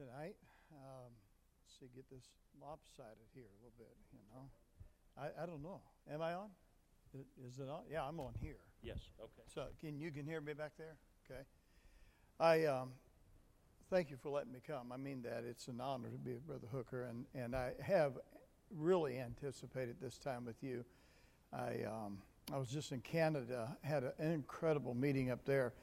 tonight. Um, let's see, get this lopsided here a little bit, you know. I, I don't know. Am I on? I- Is it on? Yeah, I'm on here. Yes, okay. So can you can hear me back there? Okay. I um, thank you for letting me come. I mean that it's an honor to be with Brother Hooker, and and I have really anticipated this time with you. I um, I was just in Canada, had an incredible meeting up there.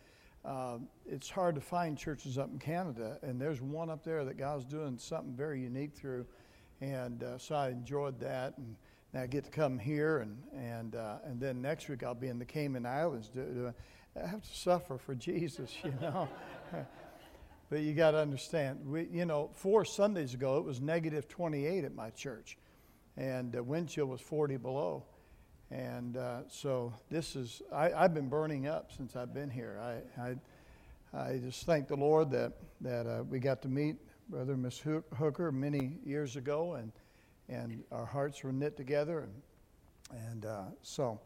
Um, it's hard to find churches up in Canada, and there's one up there that God's doing something very unique through, and uh, so I enjoyed that. And now I get to come here, and and uh, and then next week I'll be in the Cayman Islands. Do, I have to suffer for Jesus, you know. but you got to understand, we, you know, four Sundays ago it was negative 28 at my church, and the wind chill was 40 below. And uh, so this is, I, have been burning up since I've been here. I, I, I just thank the Lord that, that uh, we got to meet Brother Miss Hooker many years ago, and, and our hearts were knit together. And, and uh, so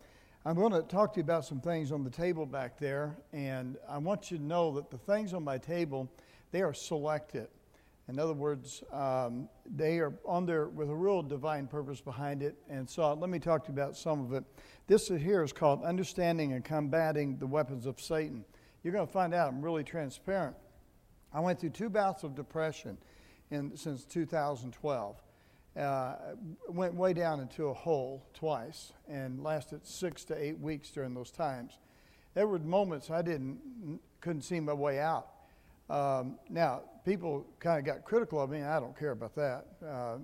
I'm going to talk to you about some things on the table back there. And I want you to know that the things on my table, they are selected. In other words, um, they are on there with a real divine purpose behind it. And so let me talk to you about some of it. This here is called Understanding and Combating the Weapons of Satan. You're going to find out I'm really transparent. I went through two bouts of depression in, since 2012. Uh, went way down into a hole twice and lasted six to eight weeks during those times. There were moments I didn't couldn't see my way out. Um, now, people kind of got critical of me, I don't care about that. Uh,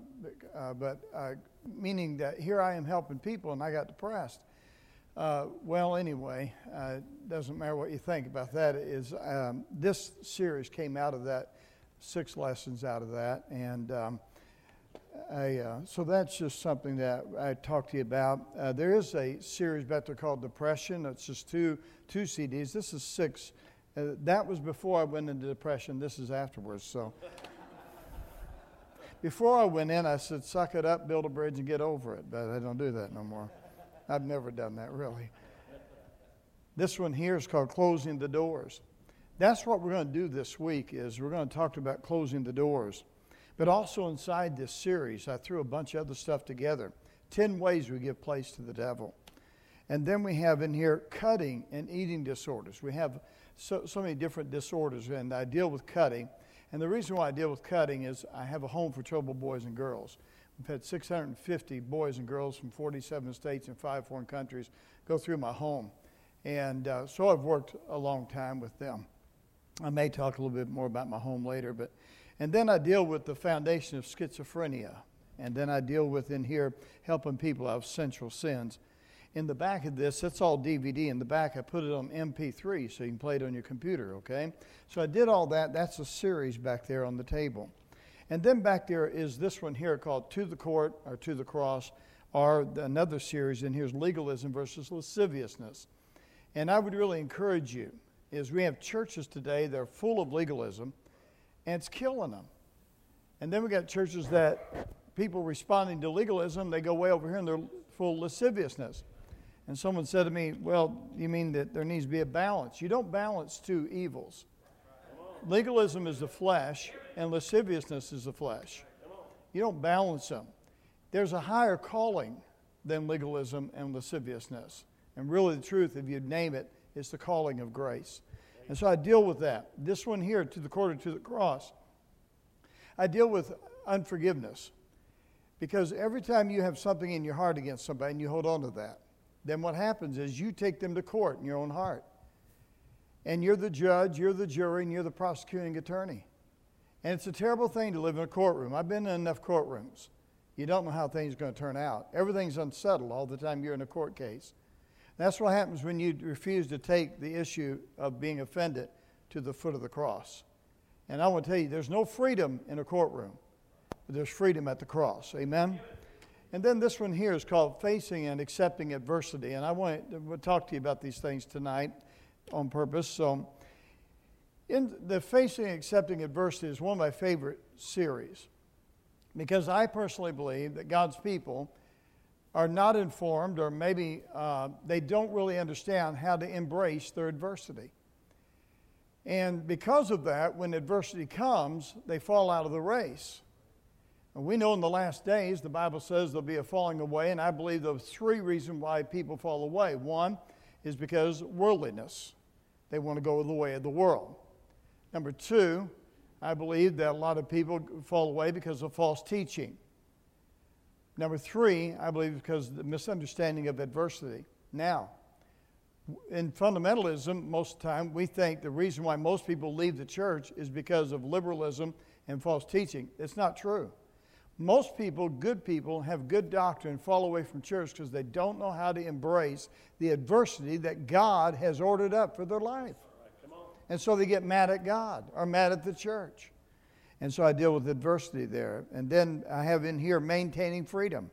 uh, but uh, meaning that here I am helping people and I got depressed. Uh, well, anyway, uh, doesn't matter what you think about that. Is um, this series came out of that, six lessons out of that, and um, I, uh, so that's just something that I talked to you about. there is a series back there called Depression. It's just two two CDs. This is six uh, that was before I went into depression. This is afterwards. So before I went in, I said, suck it up, build a bridge, and get over it. But I don't do that no more. I've never done that, really. This one here is called Closing the Doors. That's what we're going to do this week is we're going to talk about closing the doors. But also inside this series, I threw a bunch of other stuff together. 10 ways we give place to the devil. And then we have in here cutting and eating disorders. We have so, so many different disorders, and I deal with cutting. And the reason why I deal with cutting is I have a home for troubled boys and girls. We've had 650 boys and girls from 47 states and five foreign countries go through my home. And uh, so I've worked a long time with them. I may talk a little bit more about my home later, but and then I deal with the foundation of schizophrenia. And then I deal with in here helping people out of central sins in the back of this, that's all DVD. In the back, I put it on MP3 so you can play it on your computer, okay? So I did all that. That's a series back there on the table. And then back there is this one here called To the Court or To the Cross, or another series, and here's Legalism versus Lasciviousness. And I would really encourage you, is we have churches today that are full of legalism, and it's killing them. And then we got churches that people responding to legalism, they go way over here and they're full of lasciviousness. And someone said to me, Well, you mean that there needs to be a balance? You don't balance two evils. Legalism is the flesh, and lasciviousness is the flesh. You don't balance them. There's a higher calling than legalism and lasciviousness. And really, the truth, if you name it, is the calling of grace. And so I deal with that. This one here, to the court or to the cross, I deal with unforgiveness. Because every time you have something in your heart against somebody and you hold on to that, then what happens is you take them to court in your own heart. And you're the judge, you're the jury, and you're the prosecuting attorney. And it's a terrible thing to live in a courtroom. I've been in enough courtrooms. You don't know how things are going to turn out. Everything's unsettled all the time you're in a court case. That's what happens when you refuse to take the issue of being offended to the foot of the cross. And I want to tell you, there's no freedom in a courtroom, but there's freedom at the cross. Amen? And then this one here is called Facing and Accepting Adversity. And I want to talk to you about these things tonight on purpose. So, in the Facing and Accepting Adversity is one of my favorite series because I personally believe that God's people are not informed or maybe uh, they don't really understand how to embrace their adversity. And because of that, when adversity comes, they fall out of the race. We know in the last days, the Bible says there'll be a falling away, and I believe there's three reasons why people fall away. One is because worldliness, they want to go the way of the world. Number two, I believe that a lot of people fall away because of false teaching. Number three, I believe because of the misunderstanding of adversity. Now, in fundamentalism, most of the time, we think the reason why most people leave the church is because of liberalism and false teaching. It's not true. Most people, good people, have good doctrine, fall away from church because they don't know how to embrace the adversity that God has ordered up for their life. and so they get mad at God or mad at the church. And so I deal with adversity there. And then I have in here maintaining freedom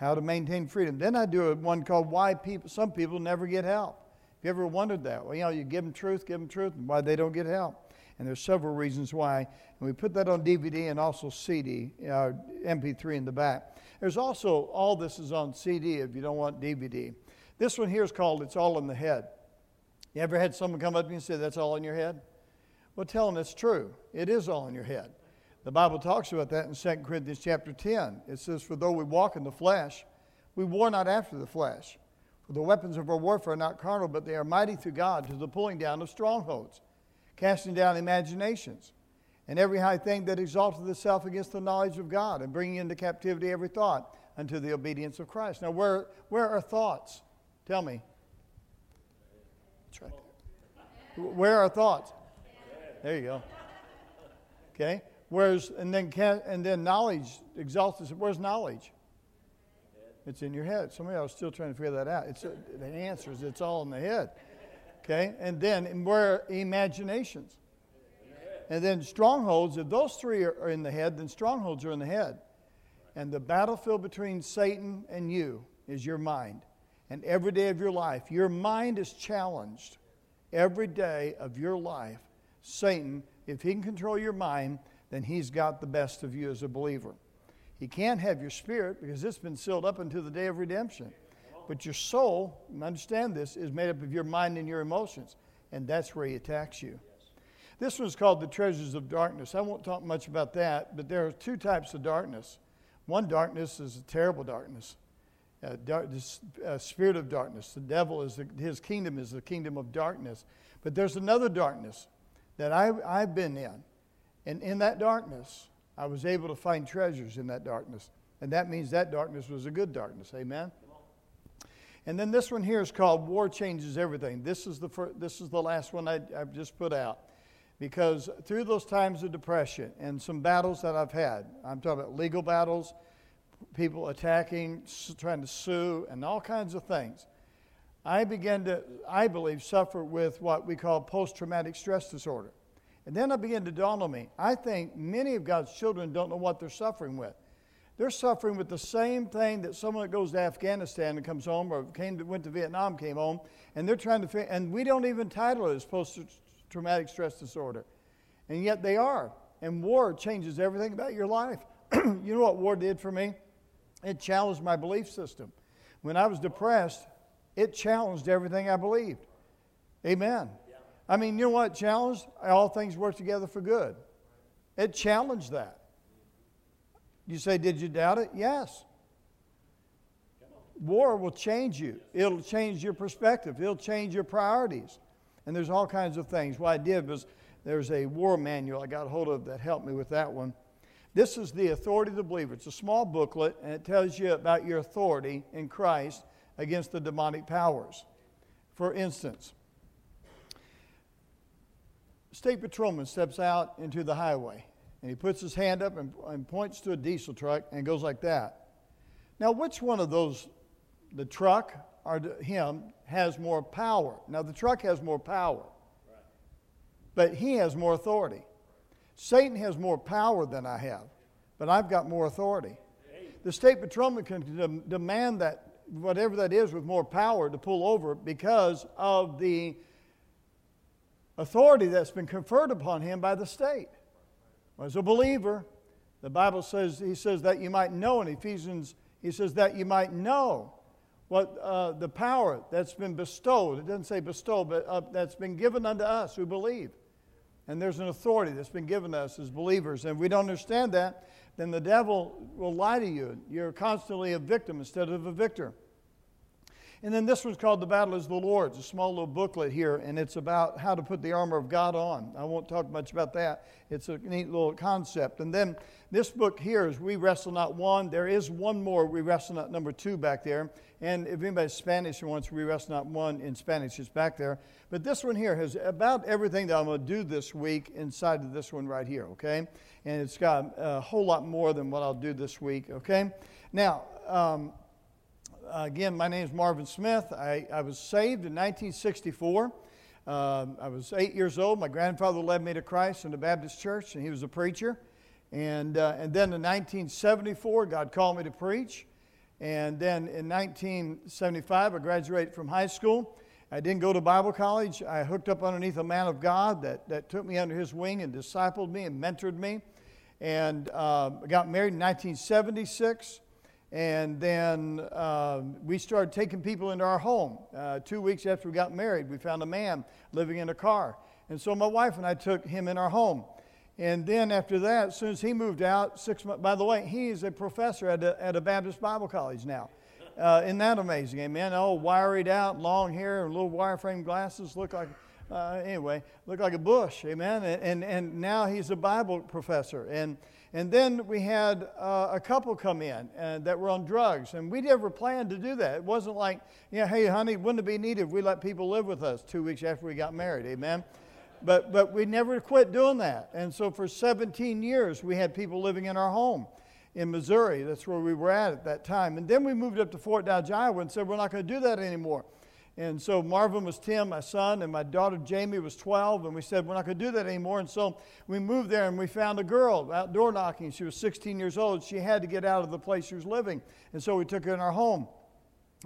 how to maintain freedom. Then I do one called Why People Some People Never Get Help. Have you ever wondered that? Well, you know, you give them truth, give them truth, and why they don't get help. And there's several reasons why. And we put that on DVD and also CD, uh, MP3 in the back. There's also, all this is on CD if you don't want DVD. This one here is called It's All in the Head. You ever had someone come up to you and say, That's all in your head? Well, tell them it's true. It is all in your head. The Bible talks about that in 2 Corinthians chapter 10. It says, For though we walk in the flesh, we war not after the flesh. For the weapons of our warfare are not carnal, but they are mighty through God to the pulling down of strongholds, casting down imaginations, and every high thing that exalteth itself against the knowledge of God, and bringing into captivity every thought unto the obedience of Christ. Now, where, where are thoughts? Tell me. It's right there. Where are thoughts? There you go. Okay? Whereas, and then, can, and then knowledge exalts us. Where's knowledge? It's in your head. Some of y'all are still trying to figure that out. It's, the answer is it's all in the head. Okay? And then, and where imaginations? And then strongholds, if those three are, are in the head, then strongholds are in the head. And the battlefield between Satan and you is your mind. And every day of your life, your mind is challenged. Every day of your life, Satan, if he can control your mind, then he's got the best of you as a believer. He can't have your spirit because it's been sealed up until the day of redemption. But your soul, understand this, is made up of your mind and your emotions, and that's where he attacks you. This one's called the treasures of darkness. I won't talk much about that, but there are two types of darkness. One darkness is a terrible darkness, uh, dark, uh, spirit of darkness. The devil is the, his kingdom is the kingdom of darkness. But there's another darkness that I, I've been in, and in that darkness, I was able to find treasures in that darkness. And that means that darkness was a good darkness. Amen? And then this one here is called War Changes Everything. This is the, first, this is the last one I, I've just put out. Because through those times of depression and some battles that I've had, I'm talking about legal battles, people attacking, trying to sue, and all kinds of things, I began to, I believe, suffer with what we call post traumatic stress disorder. And then it began to dawn on me. I think many of God's children don't know what they're suffering with. They're suffering with the same thing that someone that goes to Afghanistan and comes home, or came to, went to Vietnam, came home, and they're trying to, and we don't even title it as post-traumatic stress disorder, and yet they are. And war changes everything about your life. you know what war did for me? It challenged my belief system. When I was depressed, it challenged everything I believed. Amen. I mean, you know what challenged? All things work together for good. It challenged that. You say, Did you doubt it? Yes. War will change you, it'll change your perspective, it'll change your priorities. And there's all kinds of things. What I did was there's a war manual I got hold of that helped me with that one. This is the authority of the believer. It's a small booklet, and it tells you about your authority in Christ against the demonic powers. For instance, state patrolman steps out into the highway and he puts his hand up and, and, points to a diesel truck and goes like that. Now, which one of those, the truck or him, has more power? Now, the truck has more power, but he has more authority. Satan has more power than I have, but I've got more authority. The state patrolman can de- demand that, whatever that is, with more power to pull over because of the authority that's been conferred upon him by the state. As a believer, the Bible says, he says that you might know in Ephesians, he says that you might know what uh, the power that's been bestowed. It doesn't say bestowed, but uh, that's been given unto us who believe. And there's an authority that's been given to us as believers. And if we don't understand that, then the devil will lie to you. You're constantly a victim instead of a victor. And then this one's called The Battle is the Lord's, a small little booklet here, and it's about how to put the armor of God on. I won't talk much about that. It's a neat little concept. And then this book here is We Wrestle Not One. There is one more, We Wrestle Not number two back there. And if anybody's Spanish and wants We Wrestle Not One in Spanish, it's back there. But this one here has about everything that I'm going to do this week inside of this one right here, okay? And it's got a whole lot more than what I'll do this week, okay? Now, um, again, my name is Marvin Smith. I, I was saved in 1964. Um, I was eight years old. My grandfather led me to Christ in the Baptist church, and he was a preacher. And, uh, and then in 1974, God called me to preach. And then in 1975, I graduated from high school. I didn't go to Bible college. I hooked up underneath a man of God that, that took me under his wing and discipled me and mentored me. And uh, I got married in 1976. And then uh, we started taking people into our home. Uh, two weeks after we got married, we found a man living in a car. And so my wife and I took him in our home. And then after that, as soon as he moved out, six months, by the way, he is a professor at a, at a Baptist Bible college now. Uh, isn't that amazing? Amen. Oh, wired out, long hair, and little wireframe glasses, look like, uh, anyway, look like a bush. Amen. And, and, and now he's a Bible professor. And, and then we had uh, a couple come in and, that were on drugs, and we never planned to do that. It wasn't like, yeah, hey, honey, wouldn't it be neat if we let people live with us two weeks after we got married? Amen. But, but we never quit doing that. And so for 17 years, we had people living in our home in Missouri. That's where we were at at that time. And then we moved up to Fort Dodge, Iowa, and said, we're not going to do that anymore. And so Marvin was 10, my son, and my daughter Jamie was 12. And we said, We're not going to do that anymore. And so we moved there and we found a girl out door knocking. She was 16 years old. She had to get out of the place she was living. And so we took her in our home.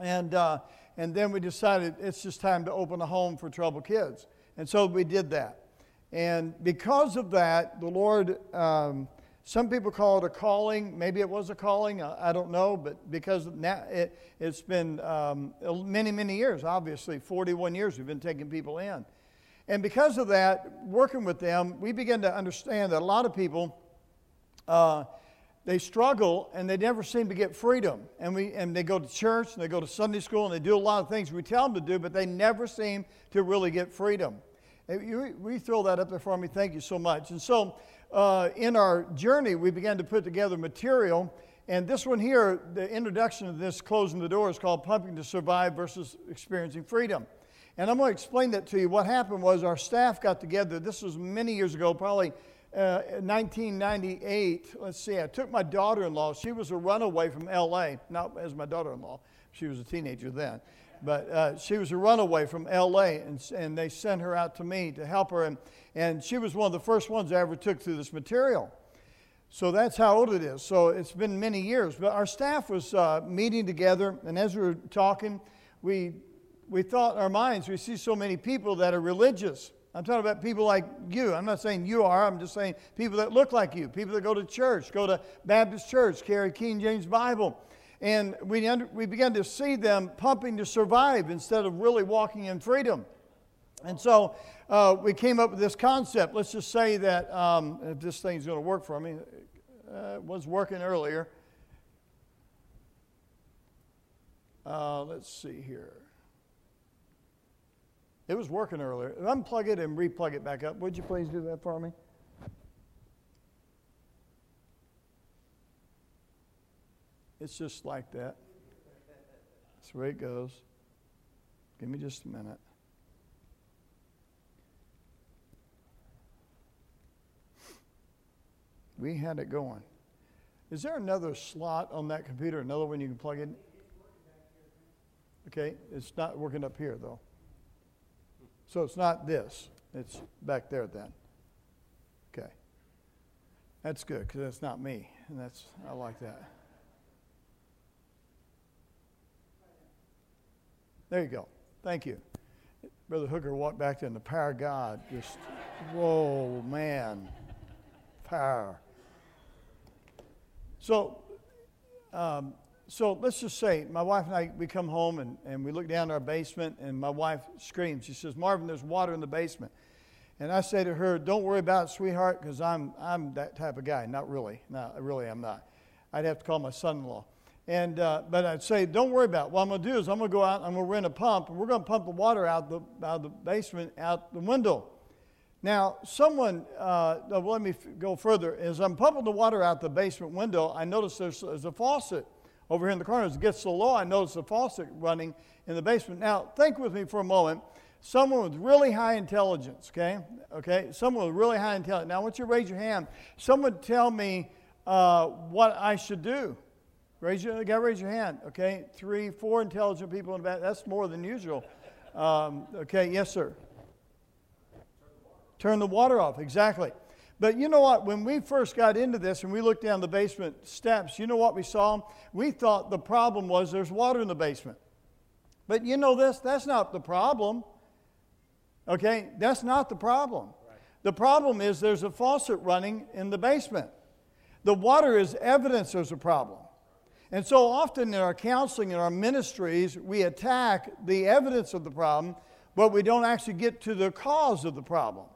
And, uh, and then we decided it's just time to open a home for troubled kids. And so we did that. And because of that, the Lord um, some people call it a calling. Maybe it was a calling. I, don't know. But because now it, has been um, many, many years, obviously, 41 years we've been taking people in. And because of that, working with them, we begin to understand that a lot of people, uh, they struggle and they never seem to get freedom. And, we, and they go to church and they go to Sunday school and they do a lot of things we tell them to do, but they never seem to really get freedom. You, we throw that up there for me. Thank you so much. And so uh, in our journey, we began to put together material. And this one here, the introduction of this closing the door is called Pumping to Survive versus Experiencing Freedom. And I'm going to explain that to you. What happened was our staff got together. This was many years ago, probably uh, 1998. Let's see, I took my daughter in law. She was a runaway from LA, not as my daughter in law, she was a teenager then. But uh, she was a runaway from LA, and, and they sent her out to me to help her. And, and she was one of the first ones I ever took through this material. So that's how old it is. So it's been many years. But our staff was uh, meeting together, and as we were talking, we, we thought in our minds, we see so many people that are religious. I'm talking about people like you. I'm not saying you are. I'm just saying people that look like you, people that go to church, go to Baptist church, carry King James Bible. And we, under, we began to see them pumping to survive instead of really walking in freedom. And so uh, we came up with this concept. Let's just say that um, if this thing's going to work for me, uh, it was working earlier. Uh, let's see here. It was working earlier. Unplug it and replug it back up. Would you please do that for me? It's just like that. That's the way it goes. Give me just a minute. We had it going. Is there another slot on that computer, another one you can plug in? Okay, it's not working up here though. So it's not this, it's back there then. Okay. That's good because that's not me, and that's I like that. There you go. Thank you. Brother Hooker walked back in the power of God just, whoa, man, power. So, um, so let's just say my wife and I, we come home and, and we look down our basement, and my wife screams. She says, Marvin, there's water in the basement. And I say to her, Don't worry about it, sweetheart, because I'm, I'm that type of guy. Not really. No, really, I'm not. I'd have to call my son in law. And, uh, but I'd say, Don't worry about it. What I'm going to do is I'm going to go out, I'm going to rent a pump, and we're going to pump the water out the, out the basement, out the window. Now, someone, uh, let me go further. As I'm pumping the water out the basement window, I notice there's, there's a faucet over here in the corner. As it gets so low, I notice the faucet running in the basement. Now, think with me for a moment someone with really high intelligence, okay? Okay, someone with really high intelligence. Now, I want you to raise your hand. Someone tell me uh, what I should do. Raise your, got raise your hand, okay? Three, four intelligent people in the back. That's more than usual. Um, okay, yes, sir. Turn the water off, exactly. But you know what? When we first got into this and we looked down the basement steps, you know what we saw? We thought the problem was there's water in the basement. But you know this? That's not the problem. Okay? That's not the problem. The problem is there's a faucet running in the basement. The water is evidence there's a problem. And so often in our counseling and our ministries, we attack the evidence of the problem, but we don't actually get to the cause of the problem.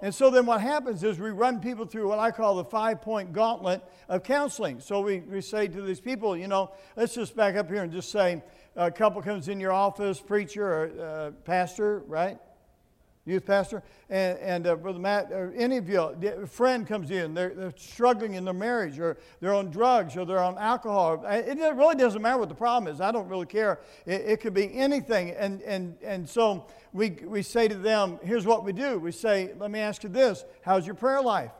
And so then what happens is we run people through what I call the five point gauntlet of counseling. So we, we say to these people, you know, let's just back up here and just say a couple comes in your office, preacher or uh, pastor, right? Youth pastor, and, and uh, Brother Matt, or any of you, a friend comes in, they're, they're, struggling in their marriage, or they're on drugs, or they're on alcohol. It really doesn't matter what the problem is. I don't really care. It, it could be anything. And, and, and so we, we say to them, here's what we do. We say, let me ask you this How's your prayer life?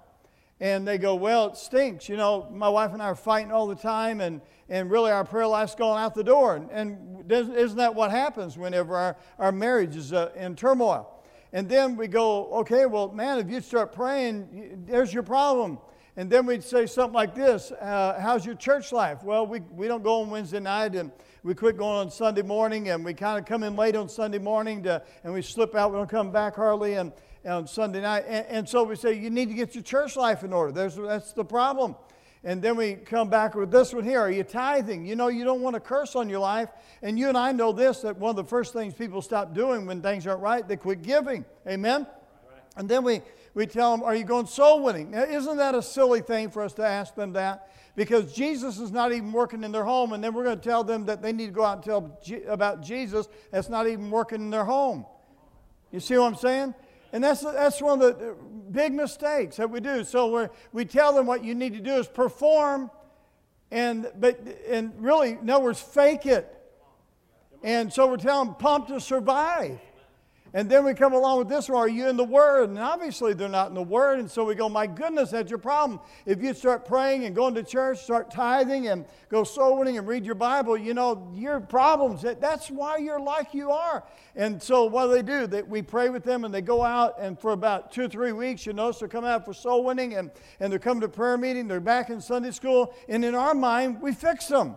And they go, Well, it stinks. You know, my wife and I are fighting all the time, and, and really our prayer life's going out the door. And, and isn't that what happens whenever our, our marriage is uh, in turmoil? And then we go, okay, well, man, if you start praying, there's your problem. And then we'd say something like this uh, How's your church life? Well, we, we don't go on Wednesday night and we quit going on Sunday morning and we kind of come in late on Sunday morning to, and we slip out. We don't come back hardly and, and on Sunday night. And, and, so we say, You need to get your church life in order. There's, that's the problem. And then we come back with this one here. Are you tithing? You know, you don't want to curse on your life. And you and I know this that one of the first things people stop doing when things aren't right, they quit giving. Amen? And then we, we tell them, Are you going soul winning? Now, isn't that a silly thing for us to ask them that? Because Jesus is not even working in their home, and then we're going to tell them that they need to go out and tell about Jesus that's not even working in their home. You see what I'm saying? And that's, that's one of the big mistakes that we do. So we we tell them what you need to do is perform, and, but, and really, in other words, fake it. And so we're telling them pump to survive. And then we come along with this one, are you in the Word? And obviously they're not in the Word. And so we go, my goodness, that's your problem. If you start praying and going to church, start tithing and go soul winning and read your Bible, you know, your problems, that's why you're like you are. And so what do they do? They, we pray with them and they go out and for about two or three weeks, you notice they're coming out for soul winning and, and they're coming to prayer meeting, they're back in Sunday school. And in our mind, we fix them.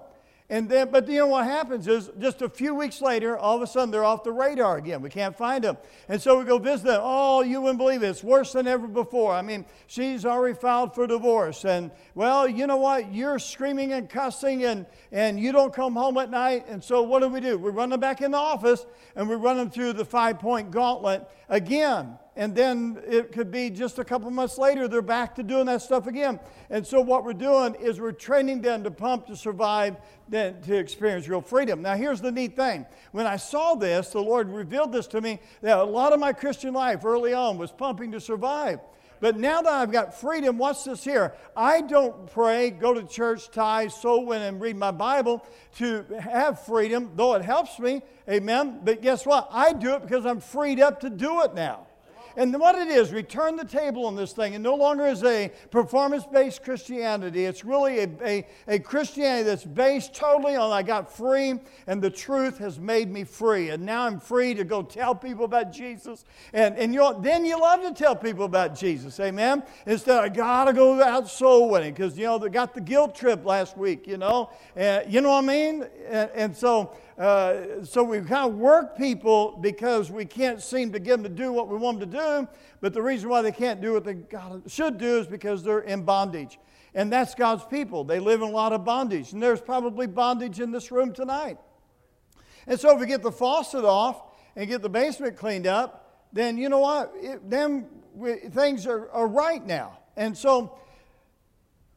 And then, but you know what happens is just a few weeks later, all of a sudden they're off the radar again. We can't find them. And so we go visit them. Oh, you wouldn't believe it. It's worse than ever before. I mean, she's already filed for divorce. And, well, you know what? You're screaming and cussing and, and you don't come home at night. And so what do we do? We run them back in the office and we run them through the five point gauntlet again and then it could be just a couple months later they're back to doing that stuff again and so what we're doing is we're training them to pump to survive then to experience real freedom now here's the neat thing when i saw this the lord revealed this to me that a lot of my christian life early on was pumping to survive but now that I've got freedom, what's this here? I don't pray, go to church, tithe, soul win, and read my Bible to have freedom, though it helps me. Amen. But guess what? I do it because I'm freed up to do it now. And what it is, we turn the table on this thing. It no longer is a performance based Christianity. It's really a, a, a, Christianity that's based totally on I got free and the truth has made me free. And now I'm free to go tell people about Jesus. And, and you then you love to tell people about Jesus. Amen? Instead, I got to go out soul winning because, you know, they got the guilt trip last week, you know. And, you know what I mean? And, and so uh, so we kind of work people because we can't seem to get them to do what we want them to do. But the reason why they can't do what they should do is because they're in bondage. And that's God's people. They live in a lot of bondage. And there's probably bondage in this room tonight. And so if we get the faucet off and get the basement cleaned up, then you know what? It, then we, things are, are right now. And so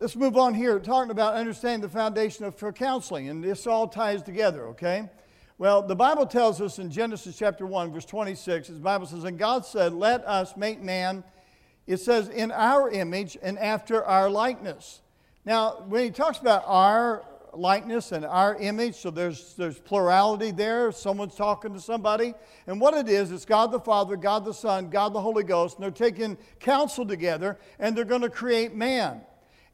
let's move on here, talking about understanding the foundation of for counseling. And this all ties together, okay? Well, the Bible tells us in Genesis chapter 1, verse 26, the Bible says, And God said, Let us make man, it says, in our image and after our likeness. Now, when he talks about our likeness and our image, so there's, there's plurality there. Someone's talking to somebody. And what it is, it's God the Father, God the Son, God the Holy Ghost, and they're taking counsel together and they're going to create man.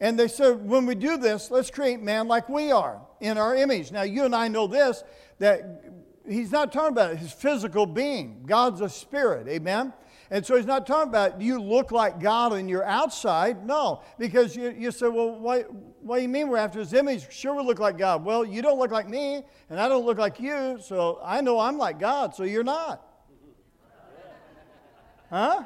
And they said, when we do this, let's create man like we are in our image. Now, you and I know this that he's not talking about his physical being. God's a spirit, amen? And so he's not talking about you look like God on your outside. No, because you, you say, well, what, what do you mean we're after his image? Sure, we look like God. Well, you don't look like me, and I don't look like you, so I know I'm like God, so you're not. Huh?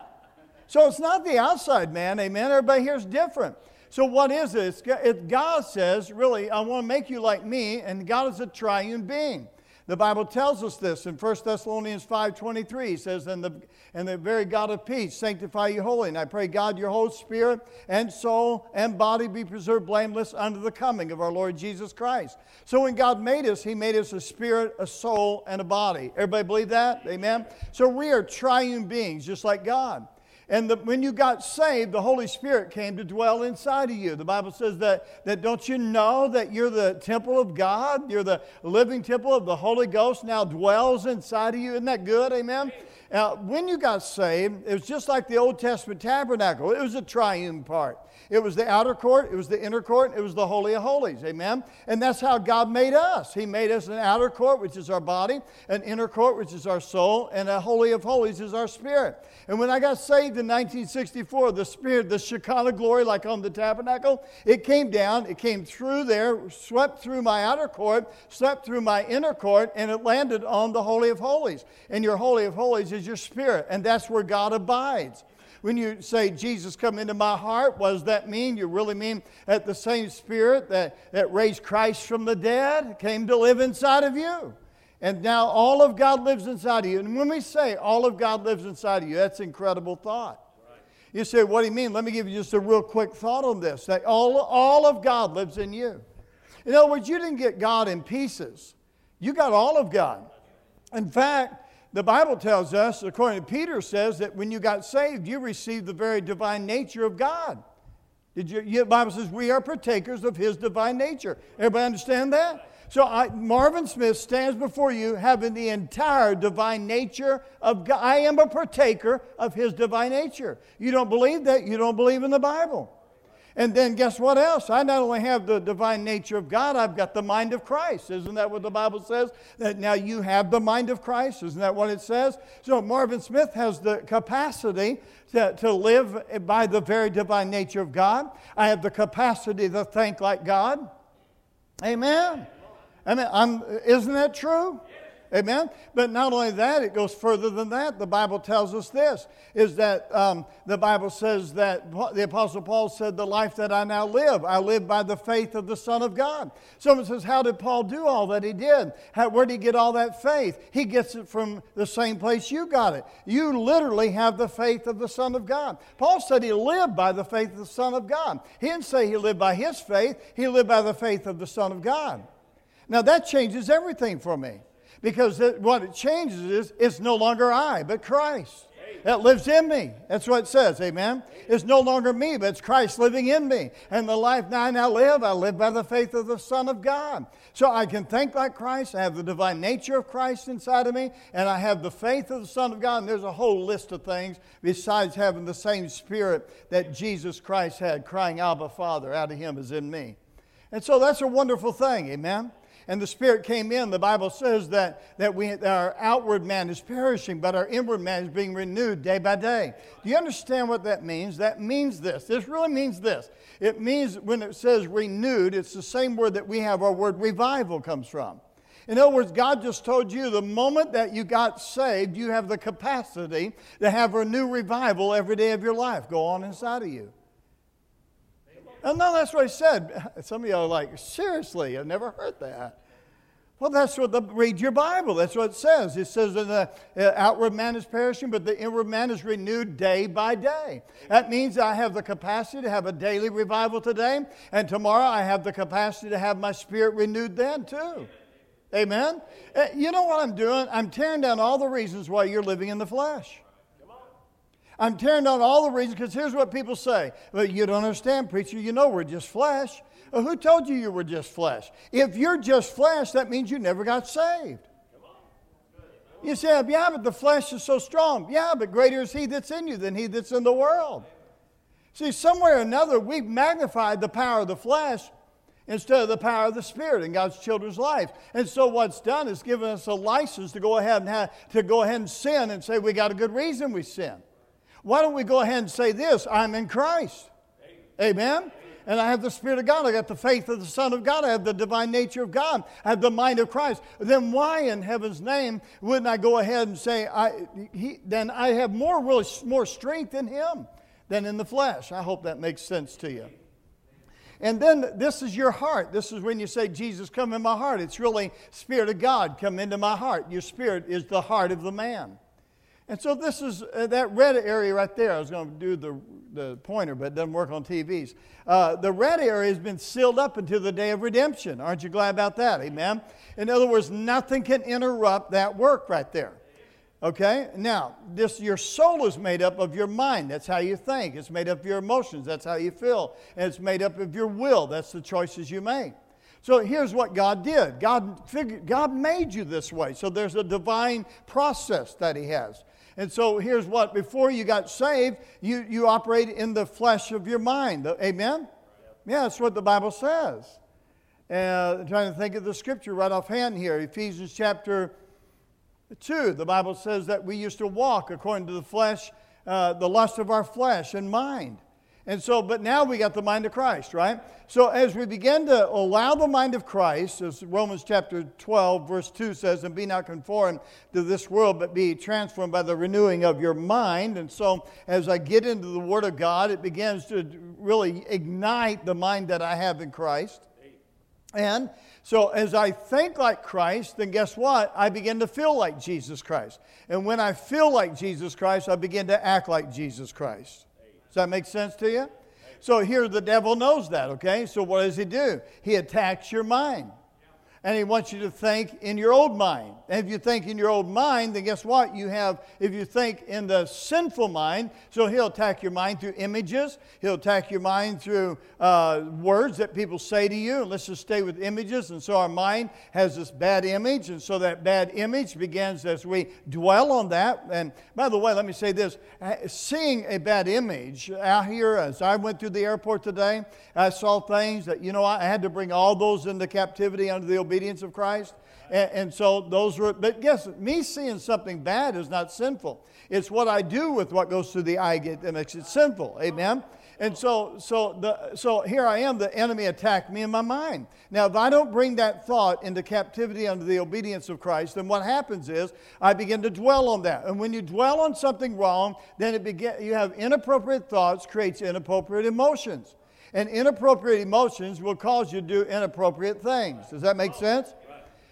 So it's not the outside man, amen? Everybody here is different. So, what is this? God says, really, I want to make you like me, and God is a triune being. The Bible tells us this in 1 Thessalonians 5.23. He says, and the, and the very God of peace sanctify you wholly. And I pray God your whole spirit and soul and body be preserved blameless unto the coming of our Lord Jesus Christ. So when God made us, he made us a spirit, a soul, and a body. Everybody believe that? Amen? So we are triune beings, just like God. And the, when you got saved, the Holy Spirit came to dwell inside of you. The Bible says that, that don't you know that you're the temple of God? You're the living temple of the Holy Ghost now dwells inside of you. Isn't that good? Amen? Now, when you got saved, it was just like the Old Testament tabernacle. It was a triune part. It was the outer court, it was the inner court, it was the Holy of Holies. Amen? And that's how God made us. He made us an outer court, which is our body, an inner court, which is our soul, and a Holy of Holies is our spirit. And when I got saved in 1964, the spirit, the Shekinah glory, like on the tabernacle, it came down, it came through there, swept through my outer court, swept through my inner court, and it landed on the Holy of Holies. And your Holy of Holies is your spirit, and that's where God abides. When you say, Jesus, come into my heart, what does that mean? You really mean that the same spirit that, that raised Christ from the dead came to live inside of you. And now all of God lives inside of you. And when we say all of God lives inside of you, that's an incredible thought. You say, what do you mean? Let me give you just a real quick thought on this that all, all of God lives in you. In other words, you didn't get God in pieces, you got all of God. In fact, the Bible tells us, according to Peter, says that when you got saved, you received the very divine nature of God. Did you? The Bible says we are partakers of His divine nature. Everybody understand that? So I, Marvin Smith stands before you having the entire divine nature of God. I am a partaker of His divine nature. You don't believe that? You don't believe in the Bible. And then guess what else? I not only have the divine nature of God, I've got the mind of Christ. Isn't that what the Bible says? That now you have the mind of Christ. Isn't that what it says? So Marvin Smith has the capacity to, to live by the very divine nature of God. I have the capacity to think like God. Amen. I mean, I'm, isn't that true? Amen? But not only that, it goes further than that. The Bible tells us this is that um, the Bible says that the Apostle Paul said, The life that I now live, I live by the faith of the Son of God. Someone says, How did Paul do all that he did? How, where did he get all that faith? He gets it from the same place you got it. You literally have the faith of the Son of God. Paul said he lived by the faith of the Son of God. He didn't say he lived by his faith, he lived by the faith of the Son of God. Now that changes everything for me. Because what it changes is it's no longer I, but Christ that lives in me. That's what it says, amen? It's no longer me, but it's Christ living in me. And the life now I live, I live by the faith of the Son of God. So I can think like Christ, I have the divine nature of Christ inside of me, and I have the faith of the Son of God. And there's a whole list of things besides having the same spirit that Jesus Christ had, crying, Abba, Father, out of him is in me. And so that's a wonderful thing, amen? And the Spirit came in, the Bible says that, that we, our outward man is perishing, but our inward man is being renewed day by day. Do you understand what that means? That means this. This really means this. It means when it says renewed, it's the same word that we have our word revival comes from. In other words, God just told you the moment that you got saved, you have the capacity to have a new revival every day of your life go on inside of you. Oh, no, that's what I said. Some of you are like, seriously, I've never heard that. Well, that's what the read your Bible. That's what it says. It says that the uh, outward man is perishing, but the inward man is renewed day by day. That means I have the capacity to have a daily revival today, and tomorrow I have the capacity to have my spirit renewed then too. Amen. Uh, you know what I'm doing? I'm tearing down all the reasons why you're living in the flesh. I'm tearing down all the reasons because here's what people say. Well, you don't understand, preacher. You know we're just flesh. Well, who told you you were just flesh? If you're just flesh, that means you never got saved. You say, yeah, but the flesh is so strong. Yeah, but greater is he that's in you than he that's in the world. See, somewhere or another, we've magnified the power of the flesh instead of the power of the Spirit in God's children's life. And so what's done is given us a license to go ahead and have, to go ahead and sin and say we got a good reason we sin. Why don't we go ahead and say this? I'm in Christ. Amen and I have the Spirit of God. I got the faith of the Son of God. I have the divine nature of God. I have the mind of Christ. Then why in heaven's name wouldn't I go ahead and say, I, he, then I have more, really, more strength in Him than in the flesh? I hope that makes sense to you. And then this is your heart. This is when you say, Jesus, come in my heart. It's really Spirit of God, come into my heart. Your spirit is the heart of the man. And so this is uh, that red area right there. I was going to do the, the pointer, but it doesn't work on TVs. Uh, the red area has been sealed up until the day of redemption. Aren't you glad about that? Amen. In other words, nothing can interrupt that work right there. Okay? Now, this your soul is made up of your mind. That's how you think. It's made up of your emotions. That's how you feel. And it's made up of your will. That's the choices you make. So here's what God did. God figured, God made you this way. So there's a divine process that he has. And so here's what before you got saved, you, you operate in the flesh of your mind. Amen? Yeah, that's what the Bible says. Uh, I'm trying to think of the scripture right offhand here. Ephesians chapter 2, the Bible says that we used to walk according to the flesh, uh, the lust of our flesh and mind. And so, but now we got the mind of Christ, right? So as we begin to allow the mind of Christ, as Romans chapter 12, verse 2 says, and be not conformed to this world, but be transformed by the renewing of your mind. And so as I get into the Word of God, it begins to really ignite the mind that I have in Christ. And so as I think like Christ, then guess what? I begin to feel like Jesus Christ. And when I feel like Jesus Christ, I begin to act like Jesus Christ. That make sense to you? So here the devil knows that, okay? So what does he do? He attacks your mind and he wants you to think in your old mind. And if you think in your old mind, then guess what? You have, if you think in the sinful mind, so he'll attack your mind through images, he'll attack your mind through uh, words that people say to you. And let's just stay with images. And so our mind has this bad image, and so that bad image begins as we dwell on that. And by the way, let me say this seeing a bad image out here, as I went through the airport today, I saw things that, you know, I had to bring all those into captivity under the obedience obedience of Christ. And, and, so those were, but guess, me seeing something bad is not sinful. It's what I do with what goes through the eye that makes it sinful. Amen? And so, so, the, so here I am, the enemy attacked me in my mind. Now, if I don't bring that thought into captivity under the obedience of Christ, then what happens is I begin to dwell on that. And when you dwell on something wrong, then it begin, you have inappropriate thoughts, creates inappropriate emotions and inappropriate emotions will cause you to do inappropriate things. Does that make oh, sense?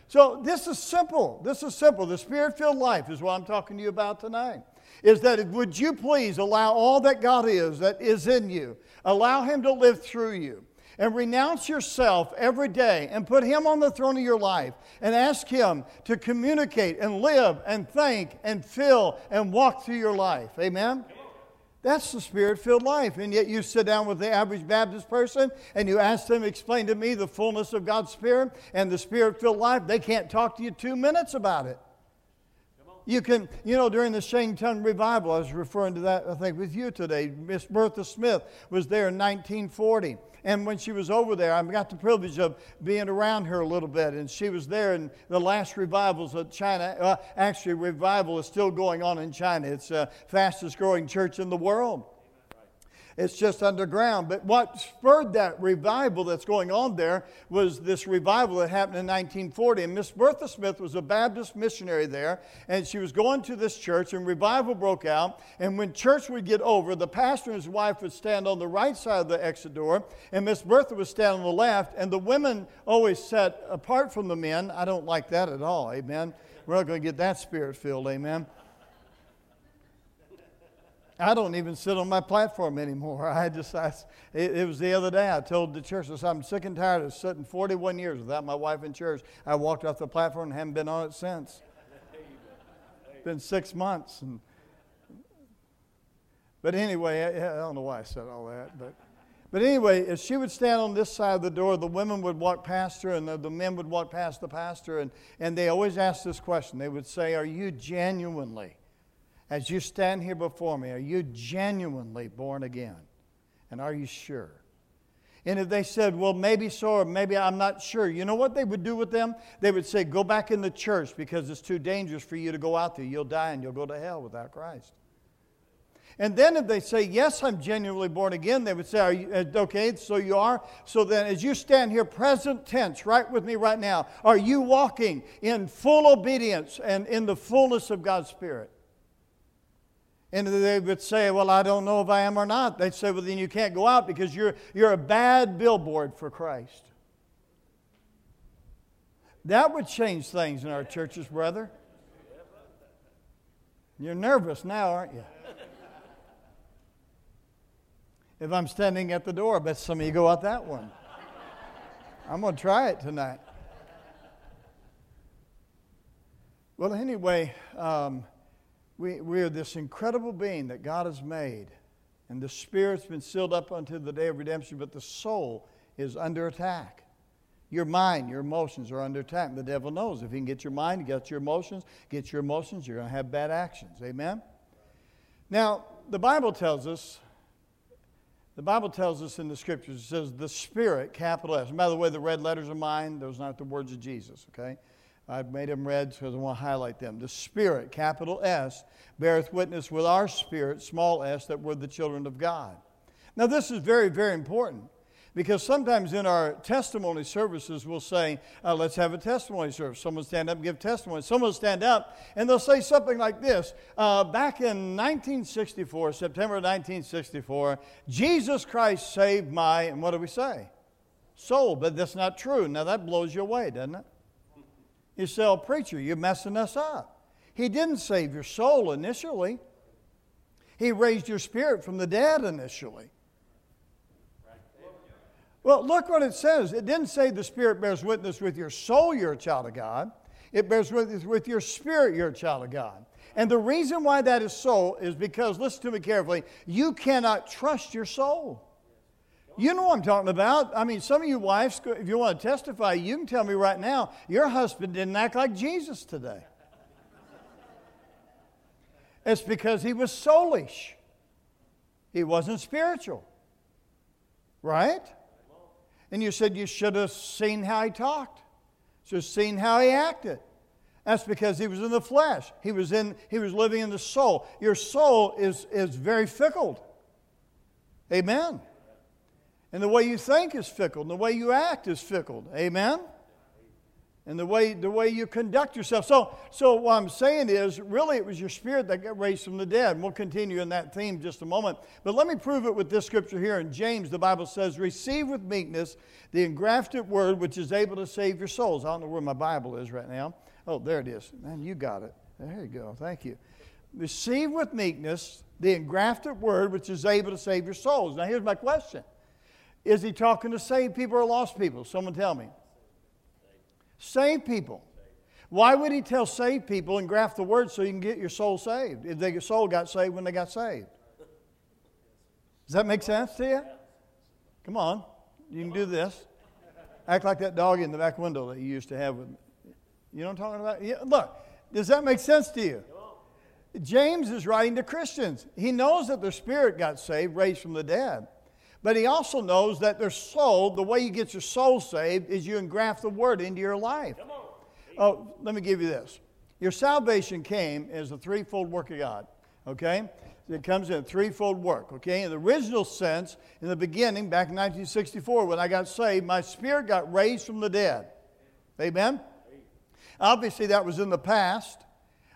So this is simple. This is simple. The spirit-filled life is what I'm talking to you about tonight. Is that would you please allow all that God is that is in you, allow Him to live through you, and renounce yourself every day and put Him on the throne of your life and ask Him to communicate and live and think and feel and walk through your life. Amen. That's the spirit filled life. And yet you sit down with the average Baptist person and you ask them, explain to me the fullness of God's Spirit and the spirit filled life. They can't talk to you two minutes about it. You can, you know, during the Shantung revival, I was referring to that, I think, with you today. Miss Bertha Smith was there in 1940. And when she was over there, I got the privilege of being around her a little bit. And she was there in the last revivals of China. Uh, actually, revival is still going on in China. It's the fastest growing church in the world. It's just underground. But what spurred that revival that's going on there was this revival that happened in 1940. And Miss Bertha Smith was a Baptist missionary there, and she was going to this church, and revival broke out. And when church would get over, the pastor and his wife would stand on the right side of the exit door, and Miss Bertha would stand on the left, and the women always sat apart from the men. I don't like that at all, amen. We're not going to get that spirit filled, amen. I don't even sit on my platform anymore. I just, I, it, it, was the other day, I told the church, I said, I'm sick and tired of sitting 41 years without my wife in church. I walked off the platform and haven't been on it since. It's been six months. And, but anyway, I, I don't know why I said all that. But, but anyway, if she would stand on this side of the door, the women would walk past her and the, the men would walk past the pastor. And, and they always asked this question. They would say, Are you genuinely as you stand here before me, are you genuinely born again? And are you sure? And if they said, well, maybe so, or maybe I'm not sure, you know what they would do with them? They would say, go back in the church because it's too dangerous for you to go out there. You'll die and you'll go to hell without Christ. And then if they say, yes, I'm genuinely born again, they would say, you, uh, okay, so you are. So then as you stand here, present tense, right with me right now, are you walking in full obedience and in the fullness of God's Spirit? And they would say, Well, I don't know if I am or not. They'd say, Well, then you can't go out because you're, you're a bad billboard for Christ. That would change things in our churches, brother. You're nervous now, aren't you? If I'm standing at the door, I bet some of you go out that one. I'm going to try it tonight. Well, anyway, um, we, we are this incredible being that God has made, and the spirit's been sealed up unto the day of redemption, but the soul is under attack. Your mind, your emotions are under attack. The devil knows if he can get your mind, get your emotions, get your emotions, you're going to have bad actions. Amen? Now, the Bible tells us, the Bible tells us in the scriptures, it says the Spirit, capital S. And by the way, the red letters are mine, those are not the words of Jesus, okay? I've made them red because I want to highlight them. The Spirit, capital S, beareth witness with our spirit, small s, that we're the children of God. Now, this is very, very important because sometimes in our testimony services, we'll say, uh, let's have a testimony service. Someone stand up and give testimony. Someone stand up and they'll say something like this uh, Back in 1964, September 1964, Jesus Christ saved my, and what do we say? Soul. But that's not true. Now, that blows you away, doesn't it? You say, oh, preacher, you're messing us up. He didn't save your soul initially, He raised your spirit from the dead initially. Well, look what it says. It didn't say the Spirit bears witness with your soul, you're a child of God. It bears witness with your spirit, you're a child of God. And the reason why that is so is because, listen to me carefully, you cannot trust your soul. You know what I'm talking about. I mean, some of you wives, if you want to testify, you can tell me right now, your husband didn't act like Jesus today. It's because he was soulish. He wasn't spiritual. Right? And you said you should have seen how he talked, should have seen how he acted. That's because he was in the flesh. He was, in, he was living in the soul. Your soul is, is very fickle. Amen. And the way you think is fickle, and the way you act is fickle. Amen? And the way, the way you conduct yourself. So, so, what I'm saying is, really, it was your spirit that got raised from the dead. And we'll continue in that theme just a moment. But let me prove it with this scripture here. In James, the Bible says, Receive with meekness the engrafted word which is able to save your souls. I don't know where my Bible is right now. Oh, there it is. Man, you got it. There you go. Thank you. Receive with meekness the engrafted word which is able to save your souls. Now, here's my question is he talking to saved people or lost people? Someone tell me. Saved people. Why would he tell saved people and graft the word so you can get your soul saved? If their soul got saved when they got saved. Does that make sense to you? Come on. You can do this. Act like that dog in the back window that you used to have with me. You know what I'm talking about? Yeah, look, does that make sense to you? James is writing to Christians. He knows that their spirit got saved, raised from the dead. But he also knows that their soul, the way you get your soul saved, is you engraft the word into your life. Oh, let me give you this. Your salvation came as a threefold work of God. Okay? It comes in a threefold work. Okay? In the original sense, in the beginning, back in 1964, when I got saved, my spirit got raised from the dead. Amen? Obviously, that was in the past.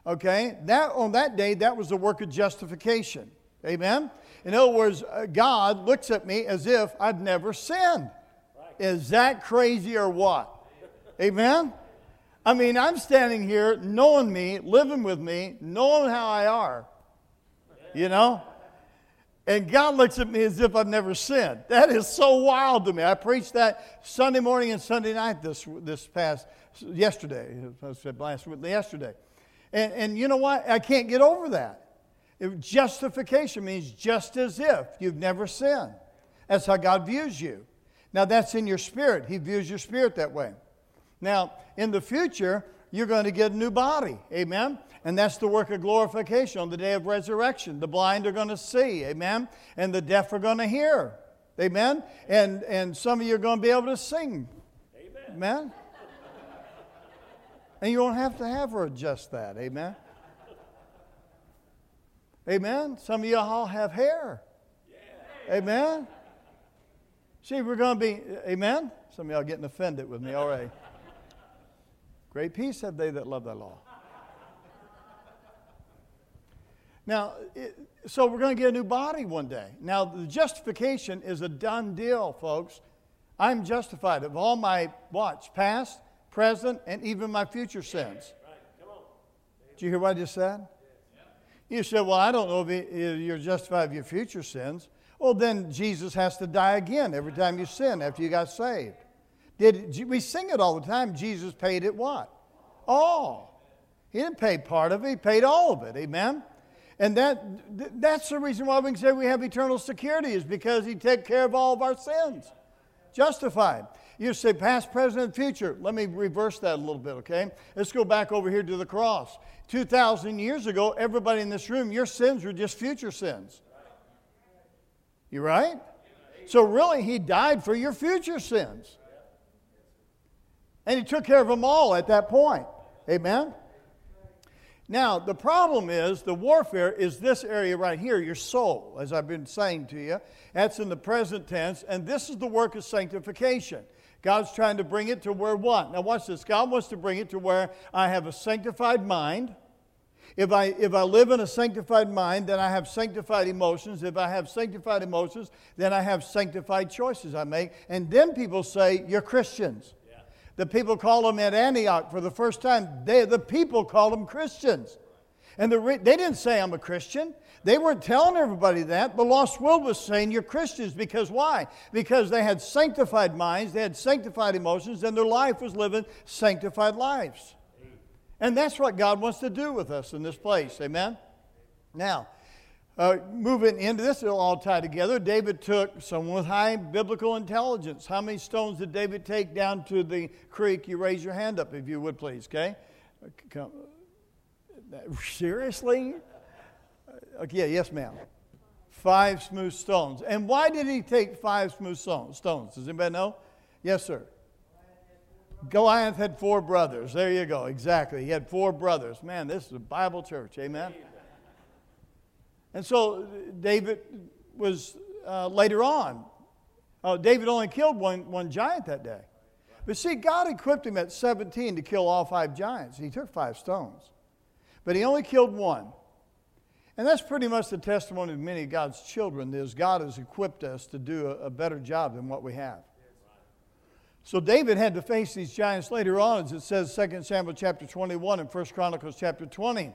Okay? That, on that day, that was the work of justification. Amen? In other words, uh, God looks at me as if I'd never sinned. Is that crazy or what? Amen? I mean, I'm standing here knowing me, living with me, knowing how I are. You know? And God looks at me as if I've never sinned. That is so wild to me. I preached that Sunday morning and Sunday night this, this past, yesterday. I said last week, yesterday. And, and you know what? I can't get over that. It, justification means just as if you've never sinned. That's how God views you. Now, that's in your spirit. He views your spirit that way. Now, in the future, you're going to get a new body. Amen? And that's the work of glorification on the day of resurrection. The blind are going to see. Amen? And the deaf are going to hear. Amen? And, and some of you are going to be able to sing. Amen? Amen? And you don't have to have her adjust that. Amen? Amen? Some of you all have hair. Yeah. Amen? See, we're going to be, amen? Some of y'all getting offended with me already. Great peace have they that love thy law. Now, it, so we're going to get a new body one day. Now, the justification is a done deal, folks. I'm justified of all my, watch, past, present, and even my future sins. Did you hear what I just said? You said, well, I don't know if you're justified of your future sins. Well, then Jesus has to die again every time you sin after you got saved. Did we sing it all the time? Jesus paid it what? All. He didn't pay part of it, he paid all of it. Amen. And that that's the reason why we can say we have eternal security, is because he took care of all of our sins. Justified. You say past, present, and future. Let me reverse that a little bit, okay? Let's go back over here to the cross. 2,000 years ago, everybody in this room, your sins were just future sins. You right? So, really, he died for your future sins. And he took care of them all at that point. Amen? Now, the problem is the warfare is this area right here, your soul, as I've been saying to you. That's in the present tense, and this is the work of sanctification. God's trying to bring it to where what? Now, watch this. God wants to bring it to where I have a sanctified mind. If I, if I live in a sanctified mind, then I have sanctified emotions. If I have sanctified emotions, then I have sanctified choices I make. And then people say, You're Christians. The people called them at Antioch for the first time. They, the people called them Christians. And the, they didn't say, I'm a Christian. They weren't telling everybody that. The lost world was saying, You're Christians. Because why? Because they had sanctified minds, they had sanctified emotions, and their life was living sanctified lives. And that's what God wants to do with us in this place. Amen? Now, uh, moving into this, it'll all tie together. David took someone with high biblical intelligence. How many stones did David take down to the creek? You raise your hand up if you would, please, okay? Seriously? Okay, yes, ma'am. Five smooth stones. And why did he take five smooth stones? Does anybody know? Yes, sir. Goliath had four brothers. There you go. Exactly. He had four brothers. Man, this is a Bible church. Amen. And so David was uh, later on. Uh, David only killed one, one giant that day. But see, God equipped him at 17 to kill all five giants. He took five stones. But he only killed one. And that's pretty much the testimony of many of God's children is God has equipped us to do a, a better job than what we have. So David had to face these giants later on, as it says 2 Samuel chapter 21 and 1 Chronicles chapter 20.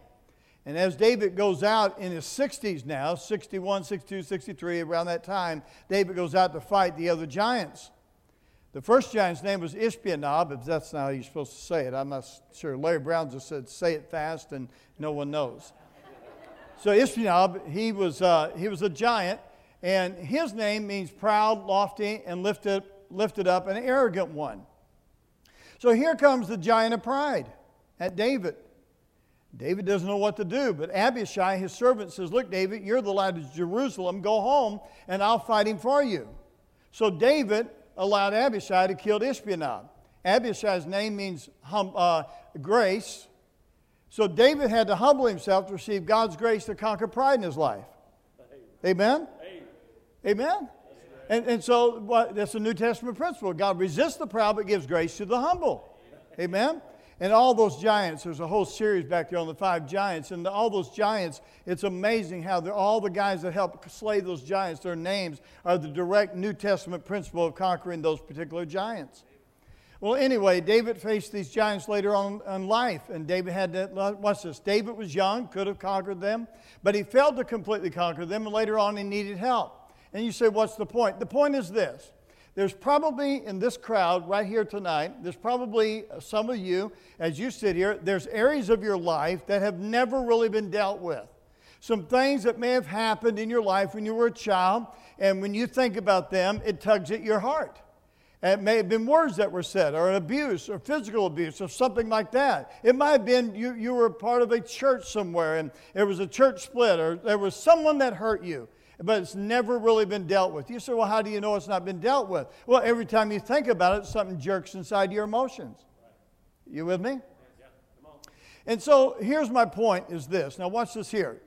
And as David goes out in his 60s now, 61, 62, 63, around that time, David goes out to fight the other giants. The first giant's name was Ishbi-benob, if that's not how you're supposed to say it. I'm not sure. Larry Brown just said, say it fast, and no one knows. So Ishbi-benob, he was, uh, he was a giant, and his name means proud, lofty, and lifted, lifted up, an arrogant one. So here comes the giant of pride at David. David doesn't know what to do, but Abishai, his servant, says, Look, David, you're the lad of Jerusalem. Go home, and I'll fight him for you. So David allowed Abishai to kill Ishbi-benob. Abishai's name means hum, uh, grace. So David had to humble himself to receive God's grace to conquer pride in his life. Amen? Amen? And, and so what, that's a New Testament principle. God resists the proud but gives grace to the humble. Amen? And all those giants, there's a whole series back there on the five giants. And all those giants, it's amazing how all the guys that helped slay those giants, their names are the direct New Testament principle of conquering those particular giants. Well, anyway, David faced these giants later on in life, and David had to, watch this. David was young, could have conquered them, but he failed to completely conquer them, and later on he needed help. And you say, what's the point? The point is this there's probably in this crowd right here tonight, there's probably uh, some of you, as you sit here, there's areas of your life that have never really been dealt with. Some things that may have happened in your life when you were a child, and when you think about them, it tugs at your heart. It may have been words that were said, or an abuse, or physical abuse, or something like that. It might have been you, you were part of a church somewhere, and there was a church split, or there was someone that hurt you but it's never really been dealt with. You say, well, how do you know it's not been dealt with? Well, every time you think about it, something jerks inside your emotions. You with me? And so here's my point is this. Now watch this here.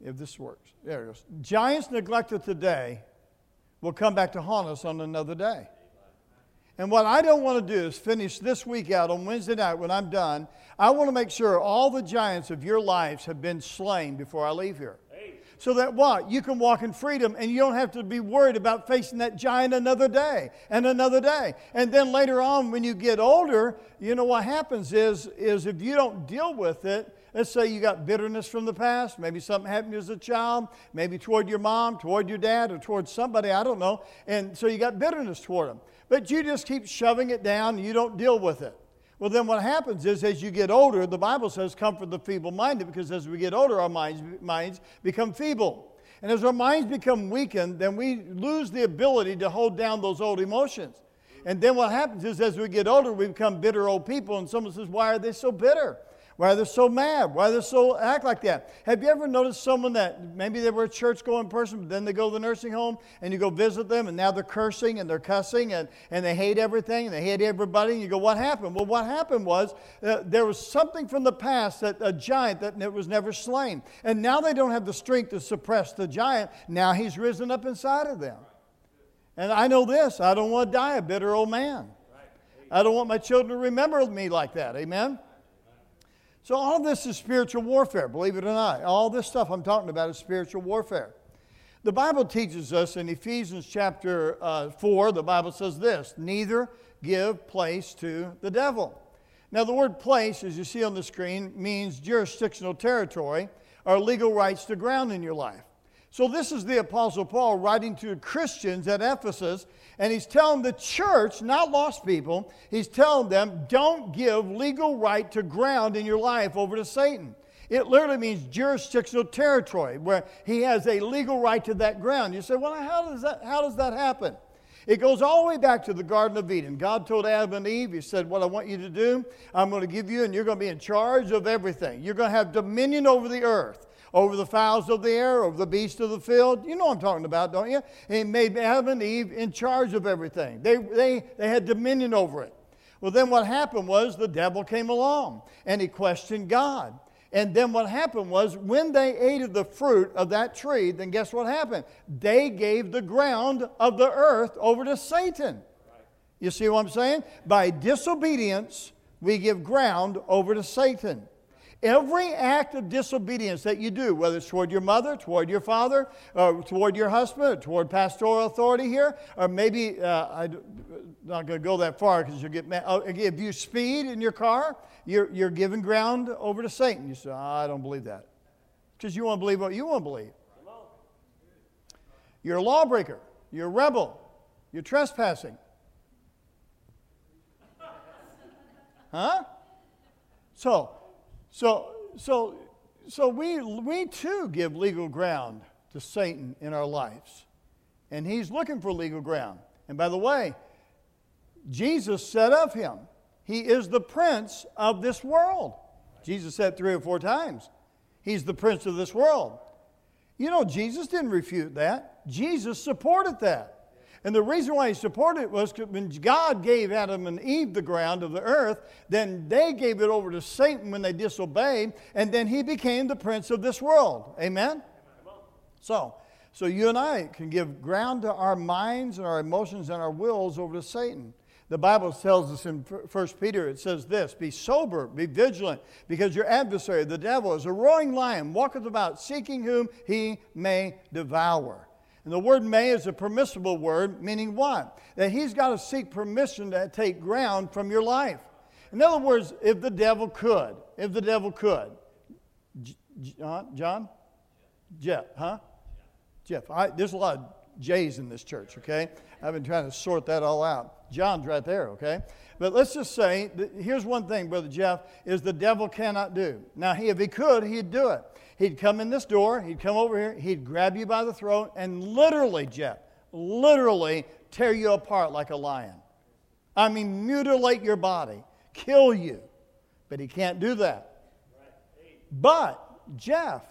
If this works. There it goes. Giants neglected today will come back to haunt us on another day. And what I don't want to do is finish this week out on Wednesday night when I'm done. I want to make sure all the giants of your lives have been slain before I leave here so that what? You can walk in freedom and you don't have to be worried about facing that giant another day and another day. And then later on, when you get older, you know what happens is, is if you don't deal with it, let's say you got bitterness from the past, maybe something happened as a child, maybe toward your mom, toward your dad, or toward somebody, I don't know. And so you got bitterness toward them. But you just keep shoving it down and you don't deal with it. Well, then what happens is as you get older, the Bible says, comfort the feeble minded, because as we get older, our minds, minds become feeble. And as our minds become weakened, then we lose the ability to hold down those old emotions. And then what happens is as we get older, we become bitter old people, and someone says, Why are they so bitter? Why they're so mad? Why they so act like that? Have you ever noticed someone that maybe they were a church going person, but then they go to the nursing home and you go visit them and now they're cursing and they're cussing and, and they hate everything and they hate everybody and you go, what happened? Well, what happened was uh, there was something from the past that a giant that was never slain. And now they don't have the strength to suppress the giant. Now he's risen up inside of them. And I know this I don't want to die a bitter old man. I don't want my children to remember me like that. Amen? So, all this is spiritual warfare, believe it or not. All this stuff I'm talking about is spiritual warfare. The Bible teaches us in Ephesians chapter uh, 4, the Bible says this neither give place to the devil. Now, the word place, as you see on the screen, means jurisdictional territory or legal rights to ground in your life. So, this is the Apostle Paul writing to Christians at Ephesus, and he's telling the church, not lost people, he's telling them, don't give legal right to ground in your life over to Satan. It literally means jurisdictional territory, where he has a legal right to that ground. You say, well, how does that, how does that happen? It goes all the way back to the Garden of Eden. God told Adam and Eve, He said, What I want you to do, I'm going to give you, and you're going to be in charge of everything. You're going to have dominion over the earth over the fowls of the air, over the beasts of the field. You know what I'm talking about, don't you? And he made Adam and Eve in charge of everything. They, they, they had dominion over it. Well, then what happened was the devil came along and he questioned God. And then what happened was when they ate of the fruit of that tree, then guess what happened? They gave the ground of the earth over to Satan. You see what I'm saying? By disobedience, we give ground over to Satan. Every act of disobedience that you do, whether it's toward your mother, toward your father, or toward your husband, toward pastoral authority here, or maybe, uh, I'm not going to go that far because you'll get mad. Oh, if you speed in your car, you're, you're giving ground over to Satan. You say, oh, I don't believe that. Because you want to believe what you want to believe. You're a lawbreaker. You're a rebel. You're trespassing. Huh? So, so, so, so we, we too give legal ground to Satan in our lives. And he's looking for legal ground. And by the way, Jesus said of him, He is the prince of this world. Jesus said three or four times, He's the prince of this world. You know, Jesus didn't refute that, Jesus supported that. And the reason why he supported it was because when God gave Adam and Eve the ground of the earth, then they gave it over to Satan when they disobeyed, and then he became the prince of this world. Amen? So, so you and I can give ground to our minds and our emotions and our wills over to Satan. The Bible tells us in 1 Peter, it says this Be sober, be vigilant, because your adversary, the devil, is a roaring lion, walketh about, seeking whom he may devour. And the word may is a permissible word, meaning what? That he's got to seek permission to take ground from your life. In other words, if the devil could, if the devil could, John, uh, John? Jeff, huh? Jeff. I, there's a lot of J's in this church, okay? I've been trying to sort that all out. John's right there, okay? But let's just say, here's one thing, Brother Jeff, is the devil cannot do. Now, if he could, he'd do it. He'd come in this door, he'd come over here, he'd grab you by the throat, and literally, Jeff, literally tear you apart like a lion. I mean, mutilate your body, kill you. But he can't do that. But, Jeff,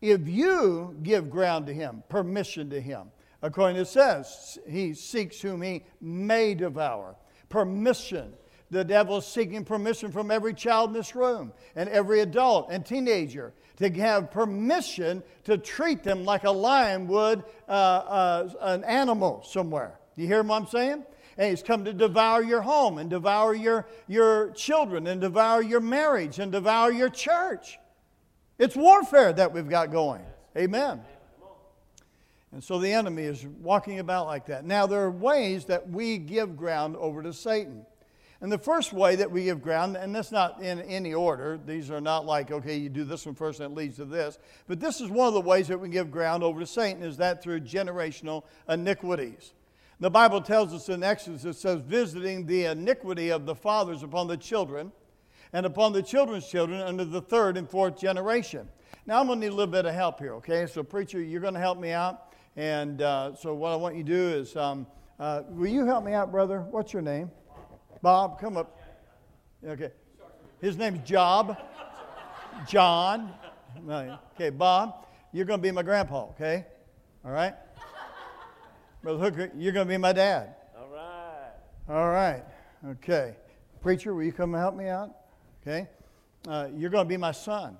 if you give ground to him, permission to him, according to it says, he seeks whom he may devour. Permission. The devil is seeking permission from every child in this room and every adult and teenager to have permission to treat them like a lion would uh, uh, an animal somewhere. You hear what I'm saying? And he's come to devour your home and devour your, your children and devour your marriage and devour your church. It's warfare that we've got going. Amen. And so the enemy is walking about like that. Now, there are ways that we give ground over to Satan. And the first way that we give ground, and that's not in any order, these are not like, okay, you do this one first and it leads to this, but this is one of the ways that we give ground over to Satan, is that through generational iniquities. The Bible tells us in Exodus, it says, visiting the iniquity of the fathers upon the children, and upon the children's children under the third and fourth generation. Now, I'm going to need a little bit of help here, okay? So, preacher, you're going to help me out. And uh, so, what I want you to do is, um, uh, will you help me out, brother? What's your name? Bob, come up. Okay. His name's Job. John. Okay, Bob, you're going to be my grandpa, okay? All right? Brother Hooker, you're going to be my dad. All right. All right. Okay. Preacher, will you come and help me out? Okay. Uh, you're going to be my son.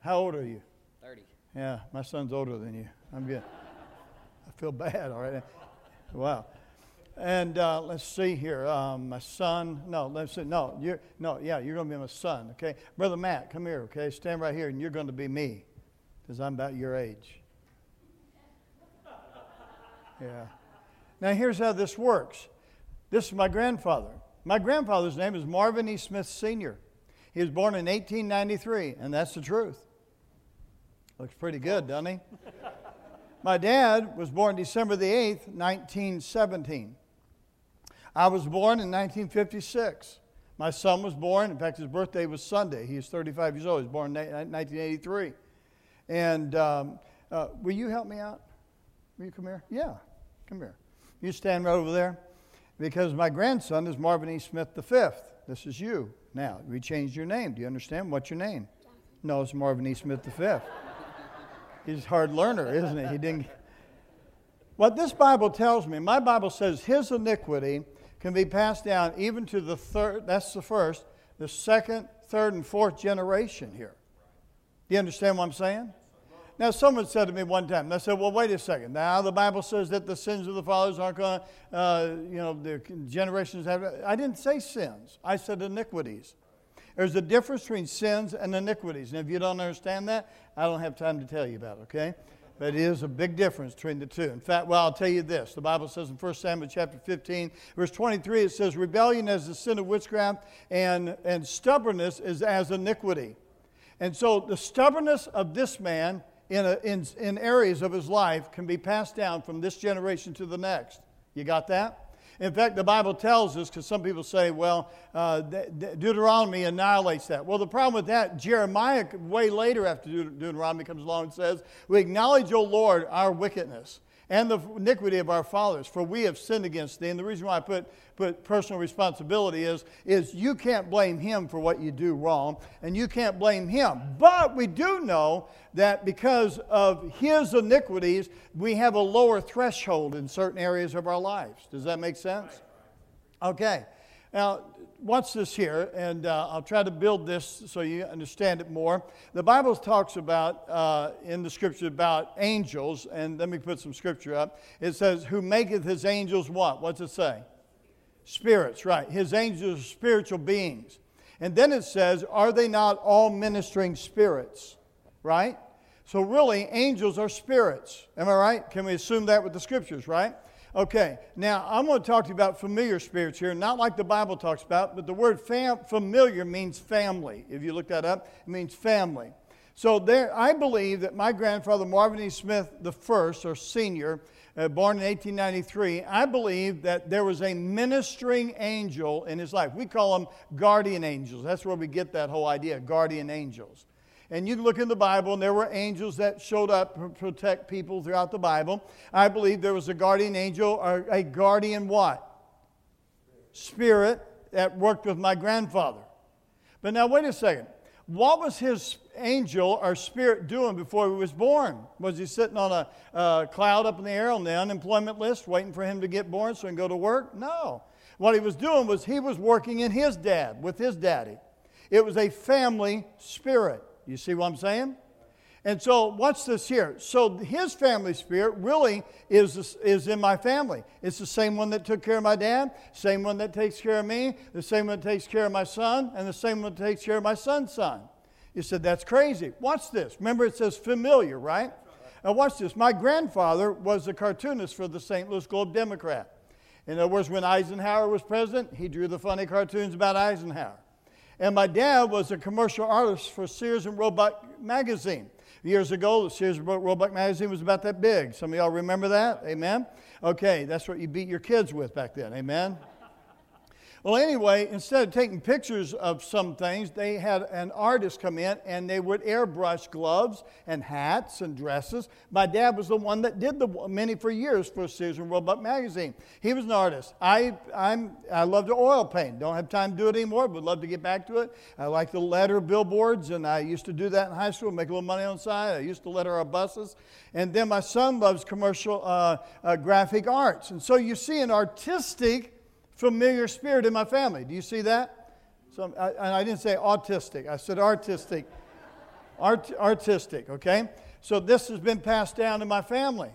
How old are you? 30. Yeah, my son's older than you. I'm good. Feel bad, all right? Wow. And uh, let's see here. Um, my son, no, let's see. No, you're, no, yeah, you're going to be my son, okay? Brother Matt, come here, okay? Stand right here, and you're going to be me because I'm about your age. Yeah. Now, here's how this works this is my grandfather. My grandfather's name is Marvin E. Smith Sr. He was born in 1893, and that's the truth. Looks pretty good, doesn't he? My dad was born December the 8th, 1917. I was born in 1956. My son was born, in fact, his birthday was Sunday. He is 35 years old. He was born in 1983. And um, uh, will you help me out? Will you come here? Yeah, come here. You stand right over there. Because my grandson is Marvin E. Smith V. This is you. Now, we changed your name. Do you understand? What's your name? No, it's Marvin E. Smith V. He's a hard learner, isn't he? He didn't. What this Bible tells me, my Bible says his iniquity can be passed down even to the third, that's the first, the second, third, and fourth generation here. Do you understand what I'm saying? Now, someone said to me one time, they said, well, wait a second. Now, the Bible says that the sins of the fathers aren't going to, uh, you know, the generations have. I didn't say sins, I said iniquities. There's a difference between sins and iniquities. And if you don't understand that, I don't have time to tell you about it, okay? But it is a big difference between the two. In fact, well, I'll tell you this. The Bible says in 1 Samuel chapter 15, verse 23, it says, Rebellion is the sin of witchcraft, and, and stubbornness is as iniquity. And so the stubbornness of this man in, a, in, in areas of his life can be passed down from this generation to the next. You got that? In fact, the Bible tells us, because some people say, well, uh, Deuteronomy annihilates that. Well, the problem with that, Jeremiah, way later after Deuteronomy comes along and says, We acknowledge, O Lord, our wickedness. And the iniquity of our fathers, for we have sinned against thee. And the reason why I put, put personal responsibility is, is you can't blame him for what you do wrong, and you can't blame him. But we do know that because of his iniquities, we have a lower threshold in certain areas of our lives. Does that make sense? Okay. Now, watch this here, and uh, I'll try to build this so you understand it more. The Bible talks about, uh, in the scripture, about angels, and let me put some scripture up. It says, Who maketh his angels what? What's it say? Spirits, right. His angels are spiritual beings. And then it says, Are they not all ministering spirits? Right? So, really, angels are spirits. Am I right? Can we assume that with the scriptures, right? Okay, now I'm going to talk to you about familiar spirits here, not like the Bible talks about, but the word fam- familiar means family. If you look that up, it means family. So there, I believe that my grandfather, Marvin E. Smith the first, or senior, uh, born in 1893, I believe that there was a ministering angel in his life. We call them guardian angels. That's where we get that whole idea, guardian angels. And you can look in the Bible, and there were angels that showed up to protect people throughout the Bible. I believe there was a guardian angel, or a guardian what? Spirit that worked with my grandfather. But now, wait a second. What was his angel or spirit doing before he was born? Was he sitting on a, a cloud up in the air on the unemployment list, waiting for him to get born so he can go to work? No. What he was doing was he was working in his dad, with his daddy. It was a family spirit. You see what I'm saying? And so, watch this here. So, his family spirit really is, is in my family. It's the same one that took care of my dad, same one that takes care of me, the same one that takes care of my son, and the same one that takes care of my son's son. You said, that's crazy. Watch this. Remember, it says familiar, right? Now, watch this. My grandfather was a cartoonist for the St. Louis Globe Democrat. In other words, when Eisenhower was president, he drew the funny cartoons about Eisenhower. And my dad was a commercial artist for Sears and Roebuck magazine. Years ago, the Sears and Roebuck magazine was about that big. Some of y'all remember that? Amen? Okay, that's what you beat your kids with back then. Amen? Well, anyway, instead of taking pictures of some things, they had an artist come in and they would airbrush gloves and hats and dresses. My dad was the one that did the many for years for Sears and Roebuck magazine. He was an artist. I, I'm, I love to oil paint. Don't have time to do it anymore, but would love to get back to it. I like the letter billboards, and I used to do that in high school, make a little money on the side. I used to letter our buses. And then my son loves commercial uh, uh, graphic arts. And so you see an artistic familiar spirit in my family. Do you see that? So, I, I didn't say autistic, I said artistic. Art, artistic, okay? So this has been passed down in my family.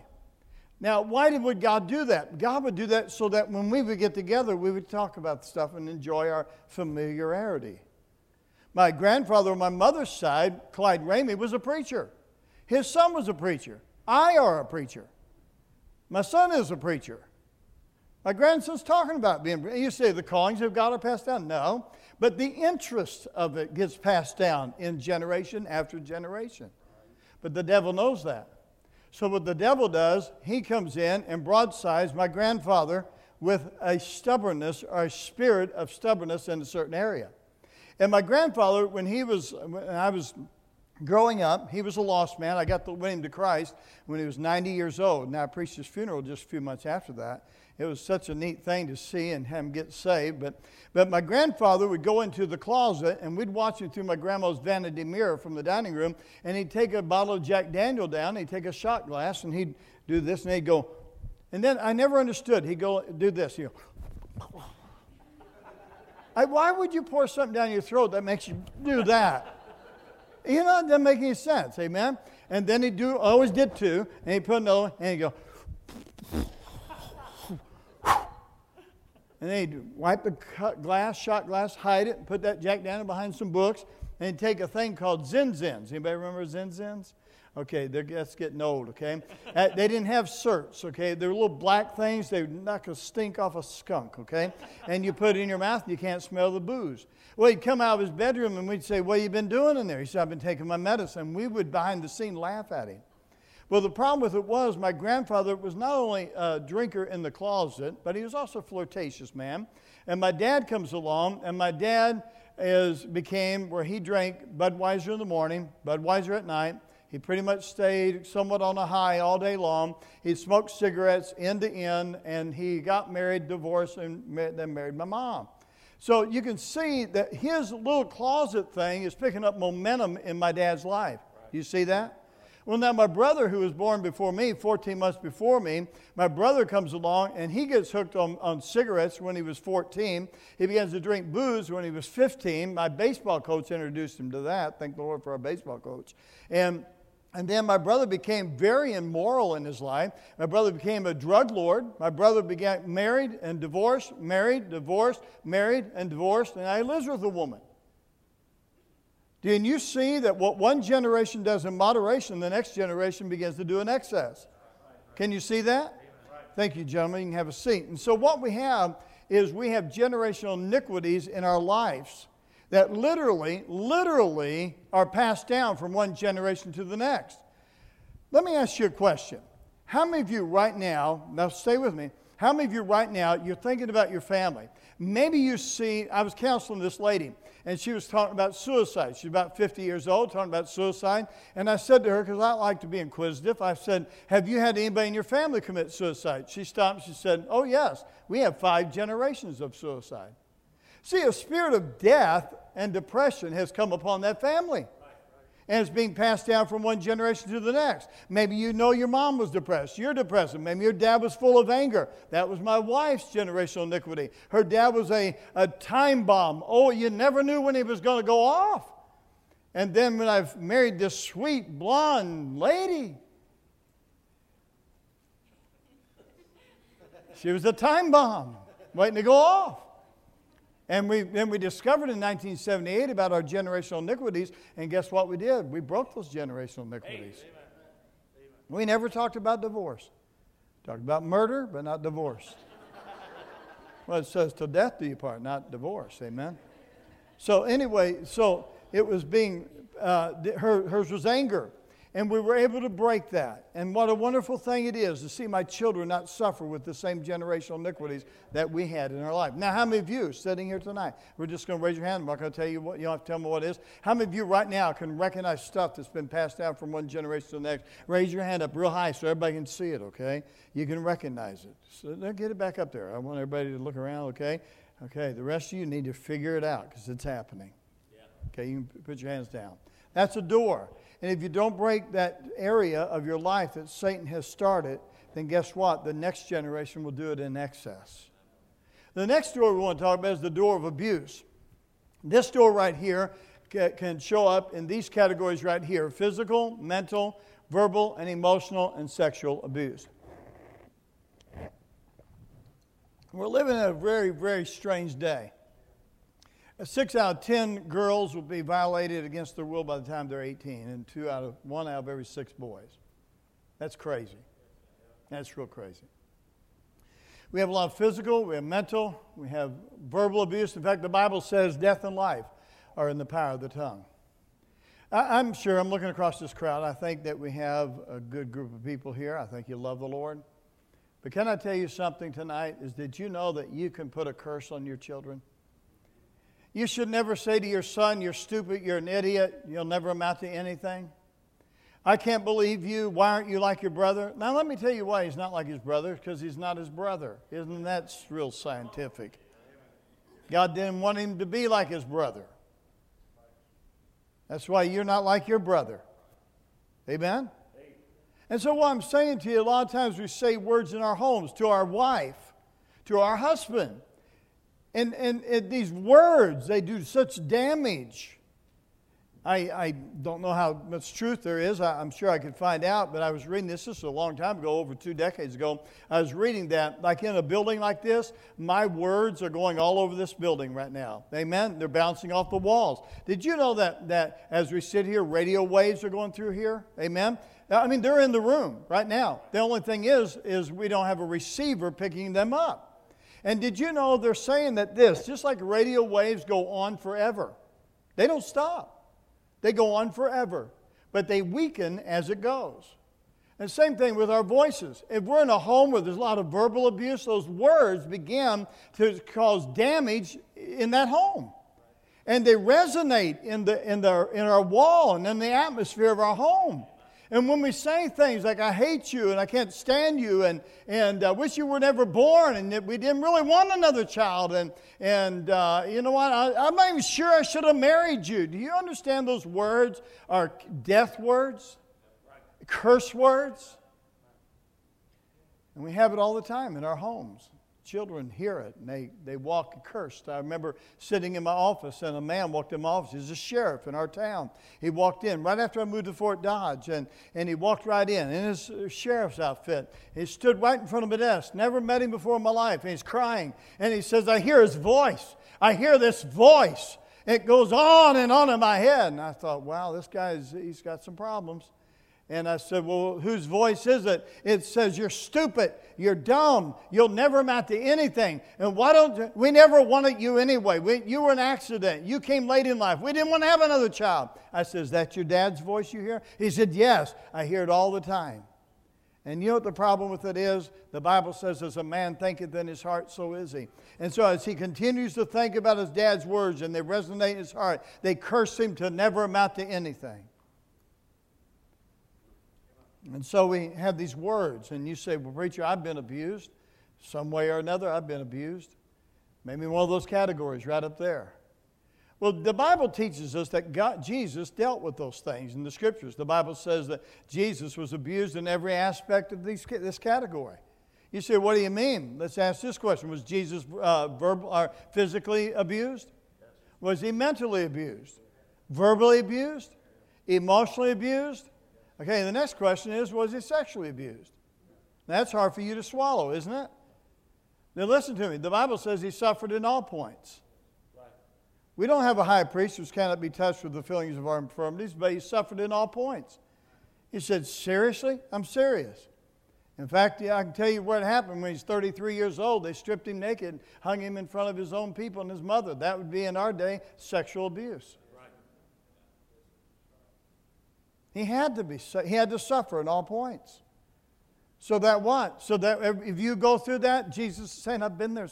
Now, why did, would God do that? God would do that so that when we would get together, we would talk about stuff and enjoy our familiarity. My grandfather on my mother's side, Clyde Ramey, was a preacher. His son was a preacher. I are a preacher. My son is a preacher. My grandson's talking about being. You say the callings of God are passed down. No, but the interest of it gets passed down in generation after generation. But the devil knows that. So what the devil does, he comes in and broadsides my grandfather with a stubbornness or a spirit of stubbornness in a certain area. And my grandfather, when he was, when I was growing up, he was a lost man. I got to win him to Christ when he was 90 years old. Now I preached his funeral just a few months after that it was such a neat thing to see and have him get saved. But, but my grandfather would go into the closet and we'd watch him through my grandma's vanity mirror from the dining room. And he'd take a bottle of Jack Daniel down, he'd take a shot glass, and he'd do this, and he'd go. And then I never understood. He'd go do this. You know. Why would you pour something down your throat that makes you do that? You know, it doesn't make any sense. Amen. And then he'd do, always did too, and he'd put another, and he'd go. And they'd wipe the glass, shot glass, hide it, and put that Jack Daniel behind some books, and they'd take a thing called Zin Zins. Anybody remember Zin Zins? Okay, that's getting old, okay? uh, they didn't have certs, okay? They're little black things. They would knock a stink off a skunk, okay? And you put it in your mouth and you can't smell the booze. Well, he'd come out of his bedroom and we'd say, What have you been doing in there? He said, I've been taking my medicine. We would, behind the scene, laugh at him. Well, the problem with it was my grandfather was not only a drinker in the closet, but he was also a flirtatious man. And my dad comes along, and my dad is became where he drank Budweiser in the morning, Budweiser at night. He pretty much stayed somewhat on a high all day long. He smoked cigarettes end to end, and he got married, divorced, and then married my mom. So you can see that his little closet thing is picking up momentum in my dad's life. Do you see that? Well, now my brother, who was born before me, 14 months before me, my brother comes along and he gets hooked on, on cigarettes when he was 14. He begins to drink booze when he was 15. My baseball coach introduced him to that. Thank the Lord for our baseball coach. And and then my brother became very immoral in his life. My brother became a drug lord. My brother began married and divorced, married, divorced, married, and divorced, and I lives with a woman. Can you see that what one generation does in moderation, the next generation begins to do in excess? Can you see that? Thank you, gentlemen. You can have a seat. And so, what we have is we have generational iniquities in our lives that literally, literally are passed down from one generation to the next. Let me ask you a question. How many of you right now, now stay with me, how many of you right now, you're thinking about your family? Maybe you see, I was counseling this lady and she was talking about suicide. She's about 50 years old, talking about suicide. And I said to her, because I like to be inquisitive, I said, Have you had anybody in your family commit suicide? She stopped. She said, Oh, yes. We have five generations of suicide. See, a spirit of death and depression has come upon that family and it's being passed down from one generation to the next. Maybe you know your mom was depressed. You're depressed. Maybe your dad was full of anger. That was my wife's generational iniquity. Her dad was a, a time bomb. Oh, you never knew when he was going to go off. And then when I've married this sweet blonde lady, she was a time bomb waiting to go off. And we, then we discovered in 1978 about our generational iniquities, and guess what we did? We broke those generational iniquities. Amen. We never talked about divorce. Talked about murder, but not divorce. well, it says till death do you part, not divorce. Amen. So anyway, so it was being uh, her, hers was anger. And we were able to break that. And what a wonderful thing it is to see my children not suffer with the same generational iniquities that we had in our life. Now, how many of you sitting here tonight, we're just going to raise your hand. I'm not going to tell you what, you don't have to tell me what it is. How many of you right now can recognize stuff that's been passed down from one generation to the next? Raise your hand up real high so everybody can see it, okay? You can recognize it. So get it back up there. I want everybody to look around, okay? Okay, the rest of you need to figure it out because it's happening. Yeah. Okay, you can put your hands down. That's a door. And if you don't break that area of your life that Satan has started, then guess what? The next generation will do it in excess. The next door we want to talk about is the door of abuse. This door right here can show up in these categories right here physical, mental, verbal, and emotional and sexual abuse. We're living in a very, very strange day. Six out of ten girls will be violated against their will by the time they're 18, and two out of one out of every six boys. That's crazy. That's real crazy. We have a lot of physical, we have mental, we have verbal abuse. In fact, the Bible says death and life are in the power of the tongue. I, am sure, I'm looking across this crowd, I think that we have a good group of people here. I think you love the Lord. But can I tell you something tonight? Is did you know that you can put a curse on your children? You should never say to your son, You're stupid, you're an idiot, you'll never amount to anything. I can't believe you. Why aren't you like your brother? Now, let me tell you why he's not like his brother, because he's not his brother. Isn't that real scientific? God didn't want him to be like his brother. That's why you're not like your brother. Amen? And so, what I'm saying to you, a lot of times we say words in our homes to our wife, to our husband. And, and, and these words, they do such damage. I, I don't know how much truth there is. I, am sure I could find out, but I was reading this, this is a long time ago, over two decades ago. I was reading that, like in a building like this, my words are going all over this building right now. Amen? They're bouncing off the walls. Did you know that, that as we sit here, radio waves are going through here? Amen? I mean, they're in the room right now. The only thing is, is we don't have a receiver picking them up. And did you know they're saying that this, just like radio waves go on forever, they don't stop. They go on forever, but they weaken as it goes. And same thing with our voices. If we're in a home where there's a lot of verbal abuse, those words begin to cause damage in that home. And they resonate in, the, in, the, in our wall and in the atmosphere of our home. And when we say things like, I hate you and I can't stand you and, and I uh, wish you were never born and we didn't really want another child and, and uh, you know what, I, I'm not even sure I should have married you. Do you understand those words are death words, curse words? And we have it all the time in our homes. Children hear it and they, they walk cursed. I remember sitting in my office and a man walked in my office. He's a sheriff in our town. He walked in right after I moved to Fort Dodge and, and he walked right in in his uh, sheriff's outfit. He stood right in front of my desk. Never met him before in my life. And he's crying. And he says, I hear his voice. I hear this voice. It goes on and on in my head. And I thought, wow, this guy's he's got some problems. And I said, Well, whose voice is it? It says, You're stupid. You're dumb. You'll never amount to anything. And why don't we never wanted you anyway? We, you were an accident. You came late in life. We didn't want to have another child. I said, Is that your dad's voice you hear? He said, Yes. I hear it all the time. And you know what the problem with it is? The Bible says, As a man thinketh in his heart, so is he. And so, as he continues to think about his dad's words and they resonate in his heart, they curse him to never amount to anything. And so we have these words, and you say, Well, preacher, I've been abused. Some way or another, I've been abused. Maybe one of those categories right up there. Well, the Bible teaches us that God, Jesus dealt with those things in the scriptures. The Bible says that Jesus was abused in every aspect of these, this category. You say, what do you mean? Let's ask this question Was Jesus uh, verbal, or physically abused? Was he mentally abused? Verbally abused? Emotionally abused? Okay, the next question is Was he sexually abused? That's hard for you to swallow, isn't it? Now, listen to me. The Bible says he suffered in all points. We don't have a high priest who cannot be touched with the feelings of our infirmities, but he suffered in all points. He said, Seriously? I'm serious. In fact, yeah, I can tell you what happened when he's 33 years old. They stripped him naked, hung him in front of his own people and his mother. That would be in our day sexual abuse. He had to be, he had to suffer in all points. So that what? So that if you go through that, Jesus is saying, I've been there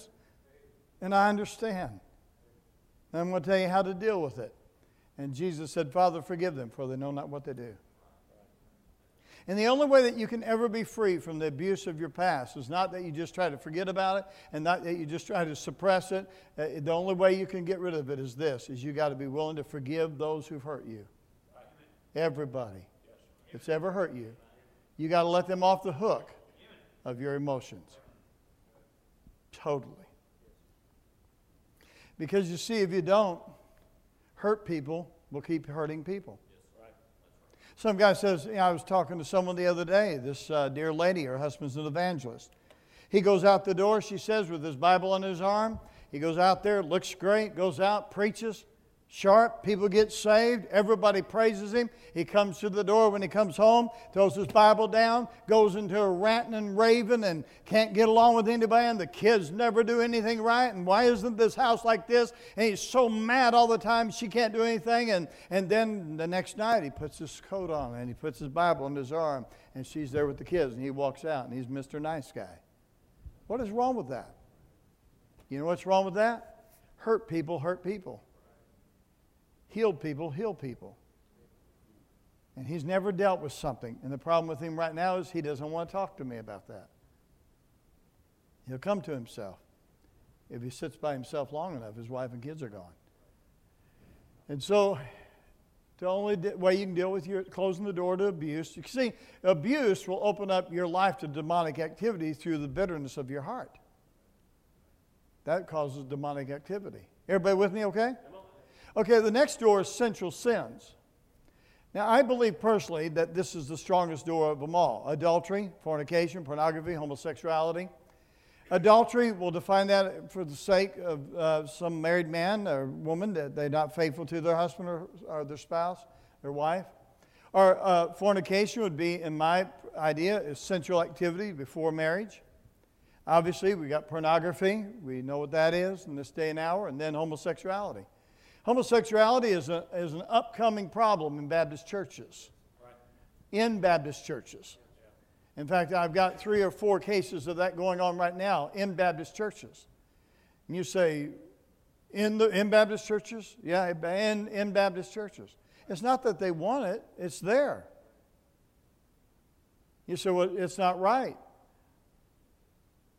and I understand. And I'm going to tell you how to deal with it. And Jesus said, Father, forgive them, for they know not what they do. And the only way that you can ever be free from the abuse of your past is not that you just try to forget about it and not that you just try to suppress it. Uh, the only way you can get rid of it is this, is you got to be willing to forgive those who've hurt you. Everybody that's ever hurt you. You got to let them off the hook of your emotions. Totally. Because you see, if you don't, hurt people will keep hurting people. Some guy says, you know, I was talking to someone the other day, this uh, dear lady, her husband's an evangelist. He goes out the door, she says, with his Bible on his arm. He goes out there, looks great, goes out, preaches, sharp. People get saved. Everybody praises him. He comes to the door when he comes home, throws his Bible down, goes into a ranting and raving, and can't get along with anybody. And the kids never do anything right. And why isn't this house like this? And he's so mad all the time she can't do anything. And, and then the next night he puts his coat on and he puts his Bible on his arm, and she's there with the kids, and he walks out, and he's Mr. Nice Guy. What is wrong with that? You know what's wrong with that? Hurt people hurt people healed people heal people. And he's never dealt with something. And the problem with him right now is he doesn't want to talk to me about that. He'll come to himself. If he sits by himself long enough, his wife and kids are gone. And so, the only way you can deal with your closing the door to abuse, you see, abuse will open up your life to demonic activity through the bitterness of your heart. That causes demonic activity. Everybody with me, okay? Okay, the next door is central sins. Now, I believe personally that this is the strongest door of them all adultery, fornication, pornography, homosexuality. Adultery, we'll define that for the sake of uh, some married man or woman that they're not faithful to their husband or, or their spouse, their wife. Or uh, fornication would be, in my idea, is sensual activity before marriage. Obviously, we got pornography. We know what that is in this day and hour. And then homosexuality. Homosexuality is, a, is an upcoming problem in Baptist churches. Right. In Baptist churches. In fact, I've got three or four cases of that going on right now in Baptist churches. And you say, in, the, in Baptist churches? Yeah, in, in Baptist churches. It's not that they want it, it's there. You say, well, it's not right.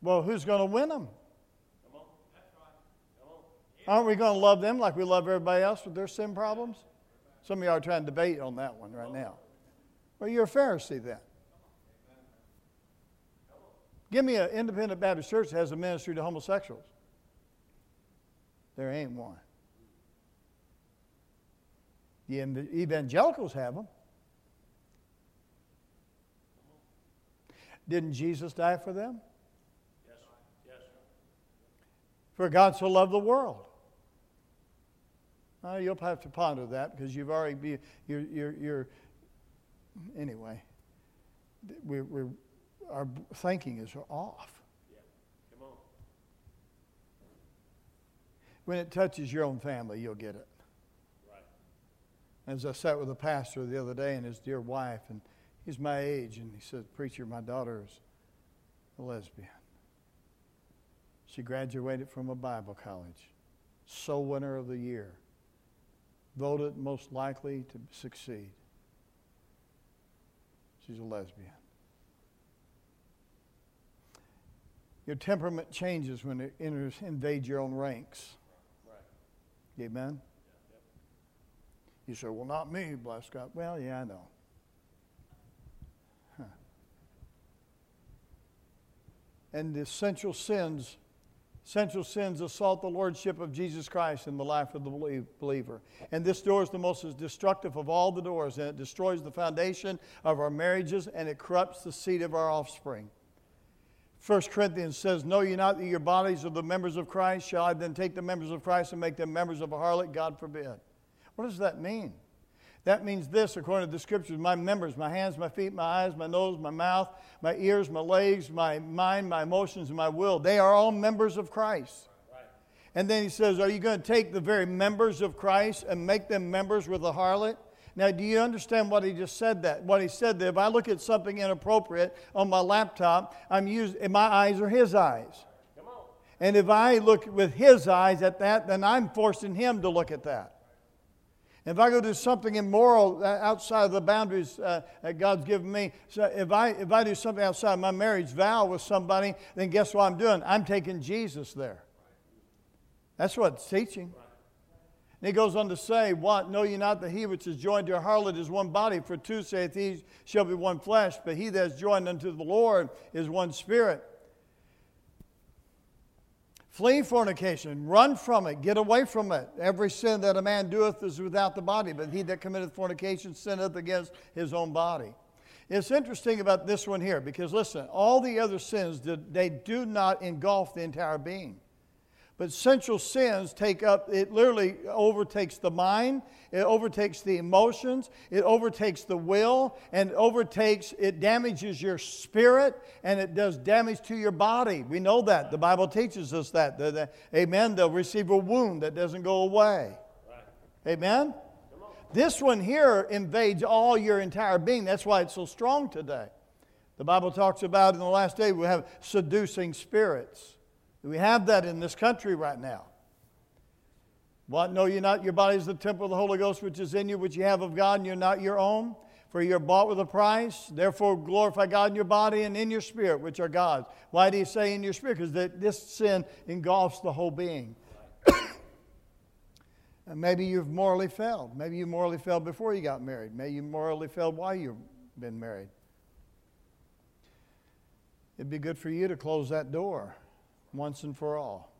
Well, who's going to win them? Aren't we going to love them like we love everybody else with their sin problems? Some of y'all are trying to debate on that one right now. Well, you're a Pharisee then. Give me an independent Baptist church that has a ministry to homosexuals. There ain't one. The evangelicals have them. Didn't Jesus die for them? Yes. Yes. For God so loved the world. Uh, you'll have to ponder that because you've already be you're you're, you're anyway. We're, we're, our thinking is off. Yeah. Come on. When it touches your own family, you'll get it. Right. As I sat with a pastor the other day and his dear wife, and he's my age, and he said, "Preacher, my daughter is a lesbian. She graduated from a Bible college, soul winner of the year." Voted most likely to succeed. She's a lesbian. Your temperament changes when it enters, invades your own ranks. Right. Amen? Yeah, You say, well, not me, bless God. Well, yeah, I know. Huh. And the essential sins Central sins assault the lordship of Jesus Christ in the life of the believer. And this door is the most destructive of all the doors, and it destroys the foundation of our marriages and it corrupts the seed of our offspring. 1 Corinthians says, Know ye not that your bodies are the members of Christ? Shall I then take the members of Christ and make them members of a harlot? God forbid. What does that mean? That means this, according to the scriptures my members, my hands, my feet, my eyes, my nose, my mouth, my ears, my legs, my mind, my emotions, and my will. They are all members of Christ. And then he says, Are you going to take the very members of Christ and make them members with a harlot? Now, do you understand what he just said that? What he said that if I look at something inappropriate on my laptop, I'm using my eyes are his eyes. And if I look with his eyes at that, then I'm forcing him to look at that. If I go do something immoral uh, outside of the boundaries uh, that God's given me, so if I, if I do something outside my marriage vow with somebody, then guess what I'm doing? I'm taking Jesus there. That's what it's teaching. And he goes on to say, What? Know ye not that he which is joined to a harlot is one body? For two saith he shall be one flesh, but he that is joined unto the Lord is one spirit. Flee fornication, run from it, get away from it. Every sin that a man doeth is without the body, but he that committeth fornication sinneth against his own body. It's interesting about this one here because listen, all the other sins, they do not engulf the entire being. But sensual sins take up, it literally overtakes the mind, it overtakes the emotions, it overtakes the will, and overtakes, it damages your spirit, and it does damage to your body. We know that. The Bible teaches us that. The, the, amen. They'll receive a wound that doesn't go away. Right. Amen. This one here invades all your entire being. That's why it's so strong today. The Bible talks about in the last day we have seducing spirits. We have that in this country right now. What? Know you not your body is the temple of the Holy Ghost which is in you, which you have of God, and you're not your own? For you're bought with a price. Therefore, glorify God in your body and in your spirit, which are God's. Why do you say in your spirit? Because this sin engulfs the whole being. and maybe you've morally failed. Maybe you morally failed before you got married. Maybe you morally failed while you've been married. It'd be good for you to close that door once and for all.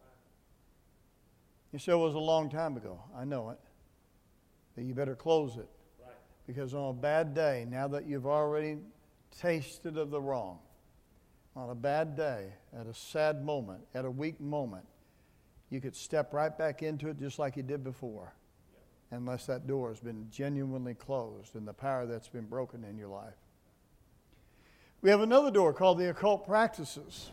You say it was a long time ago. I know it. But you better close it. Right. Because on a bad day, now that you've already tasted of the wrong, on a bad day, at a sad moment, at a weak moment, you could step right back into it just like you did before. Unless that door has been genuinely closed and the power that's been broken in your life. We have another door called the occult practices.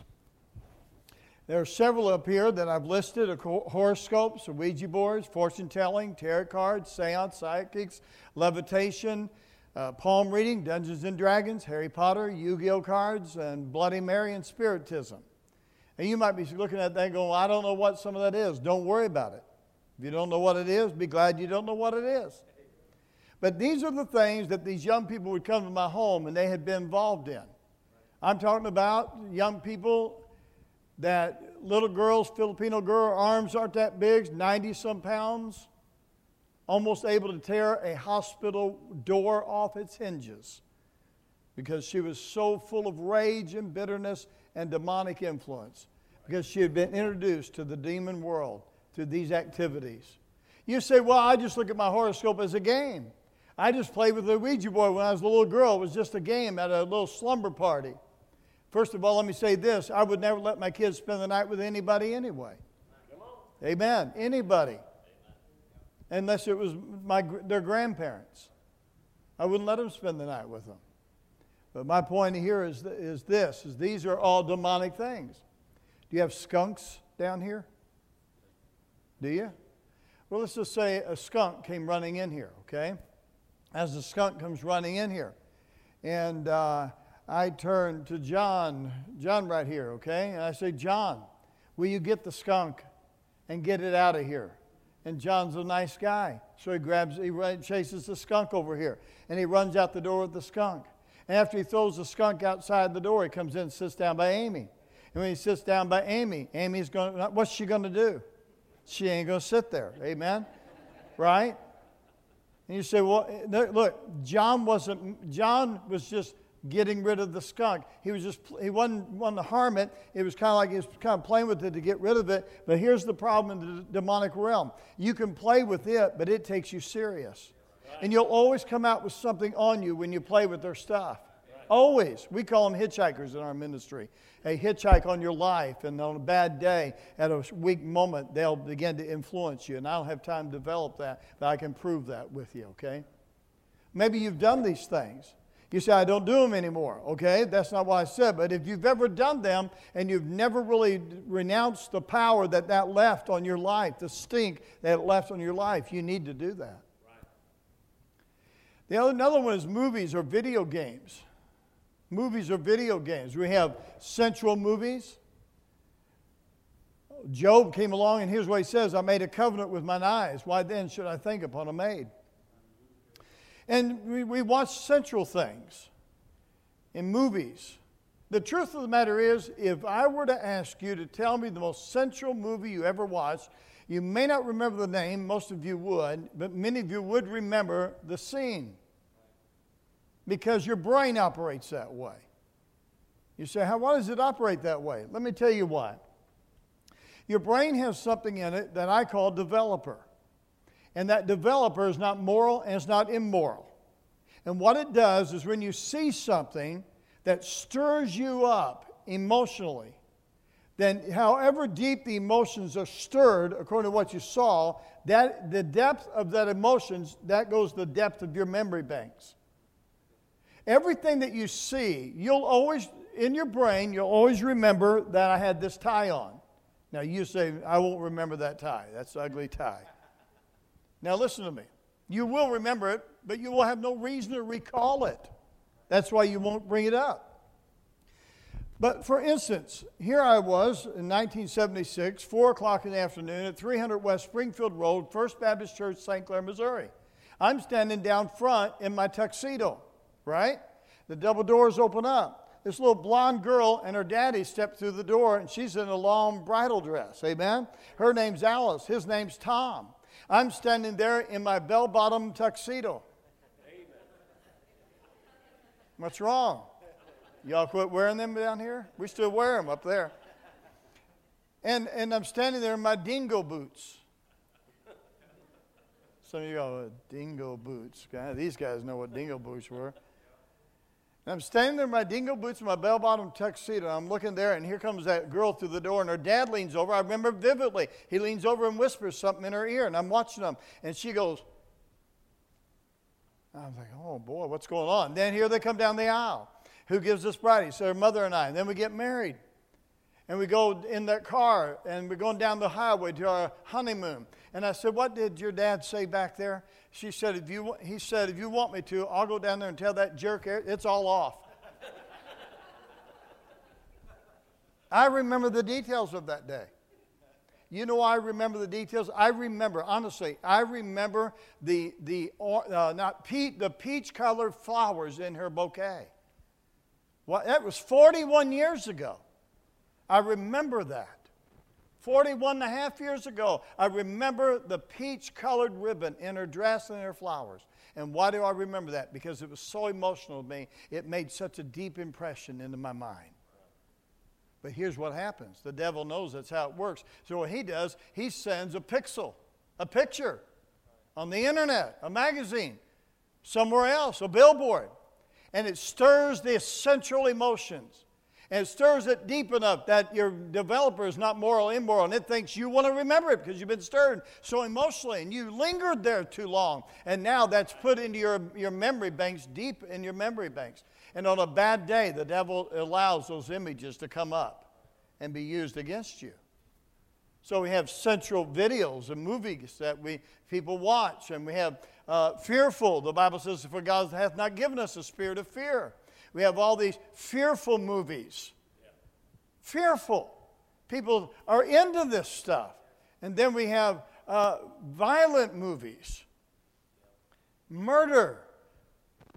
There are several up here that I've listed horoscopes, Ouija boards, fortune telling, tarot cards, seance, psychics, levitation, uh, palm reading, Dungeons and Dragons, Harry Potter, Yu Gi Oh cards, and Bloody Mary and Spiritism. And you might be looking at that going, well, I don't know what some of that is. Don't worry about it. If you don't know what it is, be glad you don't know what it is. But these are the things that these young people would come to my home and they had been involved in. I'm talking about young people that little girls, Filipino girl, arms aren't that big, 90 some pounds, almost able to tear a hospital door off its hinges because she was so full of rage and bitterness and demonic influence because she had been introduced to the demon world through these activities. You say, Well, I just look at my horoscope as a game. I just played with the Ouija board when I was a little girl. It was just a game at a little slumber party. First of all, let me say this I would never let my kids spend the night with anybody anyway. Amen. Anybody. Unless it was my, their grandparents. I wouldn't let them spend the night with them. But my point here is, is this is these are all demonic things. Do you have skunks down here? Do you? Well, let's just say a skunk came running in here, okay? As the skunk comes running in here. And uh, I turn to John, John right here, okay? And I say, John, will you get the skunk and get it out of here? And John's a nice guy. So he grabs, he chases the skunk over here. And he runs out the door with the skunk. And after he throws the skunk outside the door, he comes in and sits down by Amy. And when he sits down by Amy, Amy's going, what's she going to do? She ain't going to sit there. Amen? right? And you say, well, eh, look, John wasn't, John was just getting rid of the skunk. He was just he wasn't wanting to harm it. It was kind of like he was kind of playing with it to get rid of it. But here's the problem in the demonic realm: you can play with it, but it takes you serious, and you'll always come out with something on you when you play with their stuff. Always. We call them hitchhikers in our ministry. A hitchhike on your life, and on a bad day, at a weak moment, they'll begin to influence you. And I don't have time to develop that, but I can prove that with you, okay? Maybe you've done these things. You say, I don't do them anymore. Okay, that's not what I said. But if you've ever done them and you've never really renounced the power that that left on your life, the stink that it left on your life, you need to do that. Right. The other, another one is movies or video games. Movies or video games. We have sensual movies. Job came along, and here's what he says I made a covenant with mine eyes. Why then should I think upon a maid? And we, we watch sensual things in movies. The truth of the matter is, if I were to ask you to tell me the most sensual movie you ever watched, you may not remember the name, most of you would, but many of you would remember the scene because your brain operates that way. You say, How, why does it operate that way? Let me tell you why. Your brain has something in it that I call developer. And that developer is not moral and it's not immoral. And what it does is when you see something that stirs you up emotionally, then however deep the emotions are stirred according to what you saw, that the depth of that emotions, that goes the depth of your memory banks. Everything that you see, you'll always, in your brain, you'll always remember that I had this tie on. Now you say, I won't remember that tie. That's ugly tie. Now, listen to me. You will remember it, but you will have no reason to recall it. That's why you won't bring it up. But for instance, here I was in 1976, 4 o'clock in the afternoon at 300 West Springfield Road, First Baptist Church, St. Clair, Missouri. I'm standing down front in my tuxedo, right? The double doors open up. This little blonde girl and her daddy step through the door, and she's in a long bridal dress. Amen? Her name's Alice. His name's Tom. I'm standing there in my bell bottom tuxedo. What's wrong? Y'all quit wearing them down here? We still wear them up there. And, and I'm standing there in my dingo boots. Some of you go, dingo boots. These guys know what dingo boots were. And I'm standing there in my dingo boots and my bell bottom tuxedo. I'm looking there, and here comes that girl through the door, and her dad leans over. I remember vividly. He leans over and whispers something in her ear, and I'm watching them. And she goes, I'm like, oh boy, what's going on? Then here they come down the aisle. Who gives us bride? So her mother and I. And then we get married. And we go in that car, and we're going down the highway to our honeymoon. And I said, What did your dad say back there? She said, if you, He said, If you want me to, I'll go down there and tell that jerk it's all off. I remember the details of that day. You know, I remember the details. I remember, honestly, I remember the, the uh, not the peach colored flowers in her bouquet. Well, that was 41 years ago. I remember that. 41 and a half years ago, I remember the peach colored ribbon in her dress and her flowers. And why do I remember that? Because it was so emotional to me. It made such a deep impression into my mind. But here's what happens the devil knows that's how it works. So, what he does, he sends a pixel, a picture on the internet, a magazine, somewhere else, a billboard. And it stirs the essential emotions and stirs it deep enough that your developer is not moral, immoral, and it thinks you want to remember it because you've been stirred so emotionally and you lingered there too long. And now that's put into your, your memory banks, deep in your memory banks. And on a bad day, the devil allows those images to come up and be used against you. So we have central videos and movies that we people watch, and we have uh, fearful. The Bible says, "For God hath not given us a spirit of fear." We have all these fearful movies. Fearful. People are into this stuff. And then we have uh, violent movies. Murder.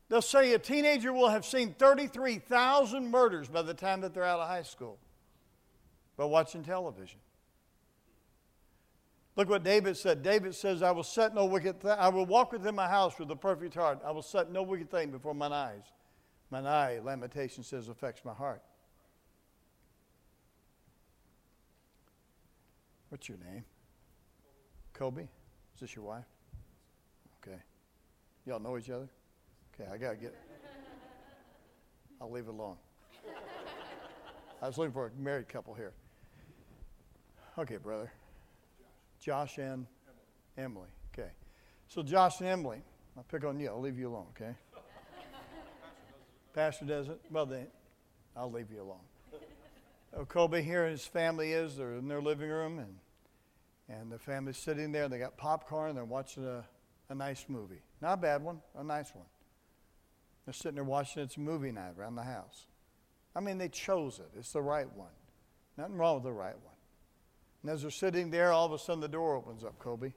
They'll say a teenager will have seen 33,000 murders by the time that they're out of high school by watching television. Look what David said. David says, I will set no wicked thing. I will walk within my house with a perfect heart. I will set no wicked thing before mine eyes. Mine eye, Lamentation says, affects my heart. What's your name? Kobe? Is this your wife? Okay. Y'all know each other? Okay, I gotta get. I'll leave it alone. I was looking for a married couple here. Okay, brother. Josh and Emily. Okay. So Josh and Emily, I'll pick on you. I'll leave you alone, okay? Pastor doesn't? Well, then I'll leave you alone. Kobe here and his family is. They're in their living room, and, and the family's sitting there, and they got popcorn, and they're watching a, a nice movie. Not a bad one, a nice one. They're sitting there watching it's movie night around the house. I mean, they chose it. It's the right one. Nothing wrong with the right one. And as they're sitting there, all of a sudden the door opens up, Kobe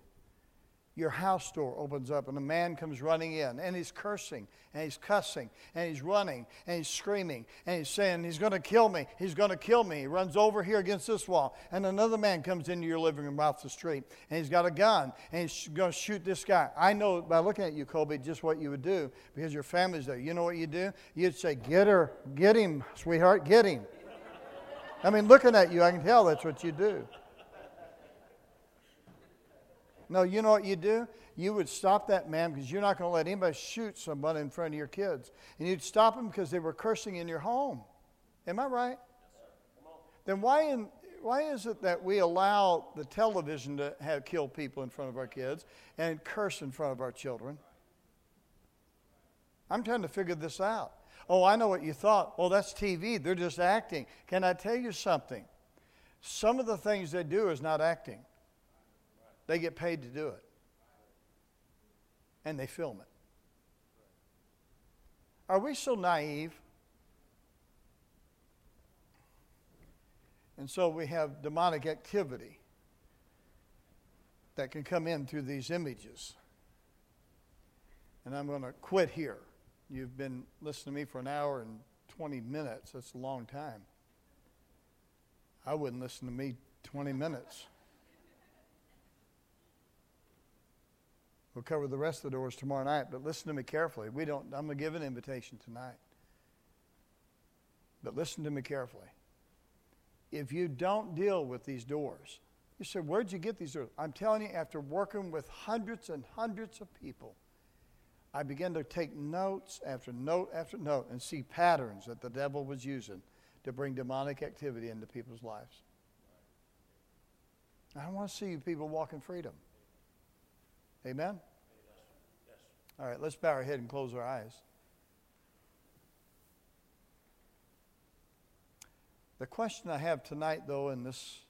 your house door opens up and a man comes running in and he's cursing and he's cussing and he's running and he's screaming and he's saying, He's going to kill me. He's going to kill me. He runs over here against this wall. And another man comes into your living room off the street and he's got a gun and he's going to shoot this guy. I know by looking at you, Kobe, just what you would do because your family's there. You know what you'd do? You'd say, Get her, get him, sweetheart, get him. I mean, looking at you, I can tell that's what you do. No, you know what you do? You would stop that man because you're not going to let anybody shoot somebody in front of your kids. And you'd stop them because they were cursing in your home. Am I right? Yes, then why, in, why is it that we allow the television to have kill people in front of our kids and curse in front of our children? I'm trying to figure this out. Oh, I know what you thought. Oh, that's TV. They're just acting. Can I tell you something? Some of the things they do is not acting. They get paid to do it. And they film it. Are we so naive? And so we have demonic activity that can come in through these images. And I'm going to quit here. You've been listening to me for an hour and 20 minutes. That's a long time. I wouldn't listen to me 20 minutes. We'll cover the rest of the doors tomorrow night, but listen to me carefully. We don't, I'm going to give an invitation tonight. But listen to me carefully. If you don't deal with these doors, you say, Where'd you get these doors? I'm telling you, after working with hundreds and hundreds of people, I began to take notes after note after note and see patterns that the devil was using to bring demonic activity into people's lives. I want to see people walk in freedom. Amen? Yes. All right, let's bow our head and close our eyes. The question I have tonight, though, in this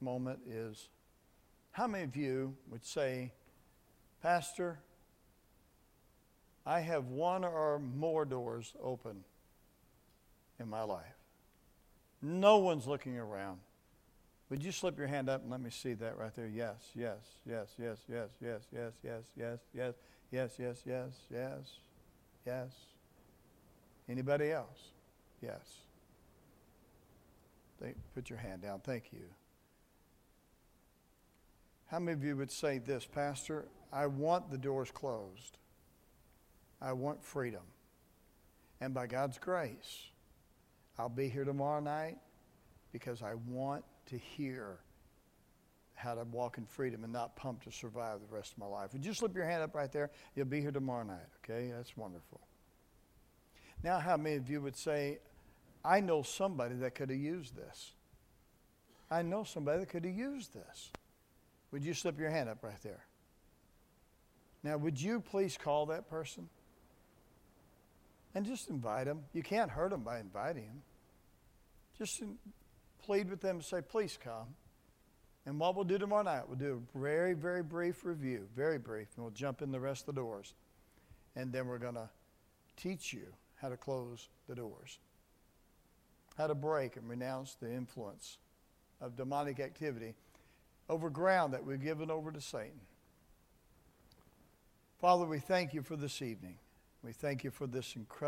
moment is how many of you would say, Pastor, I have one or more doors open in my life? No one's looking around. Would you slip your hand up and let me see that right there? Yes, yes, yes, yes, yes, yes, yes, yes, yes, yes, yes, yes, yes, yes, yes. Anybody else? Yes. Put your hand down. Thank you. How many of you would say this, Pastor? I want the doors closed. I want freedom. And by God's grace, I'll be here tomorrow night because I want to hear how to walk in freedom and not pump to survive the rest of my life. Would you slip your hand up right there? You'll be here tomorrow night, okay? That's wonderful. Now, how many of you would say, I know somebody that could have used this? I know somebody that could have used this. Would you slip your hand up right there? Now, would you please call that person? And just invite them. You can't hurt them by inviting them. Just plead with them and say, please come. And what we'll do tomorrow night, we'll do a very, very brief review, very brief, and we'll jump in the rest of the doors. And then we're going to teach you how to close the doors, how to break and renounce the influence of demonic activity over ground that we've given over to Satan. Father, we thank you for this evening. We thank you for this incredible.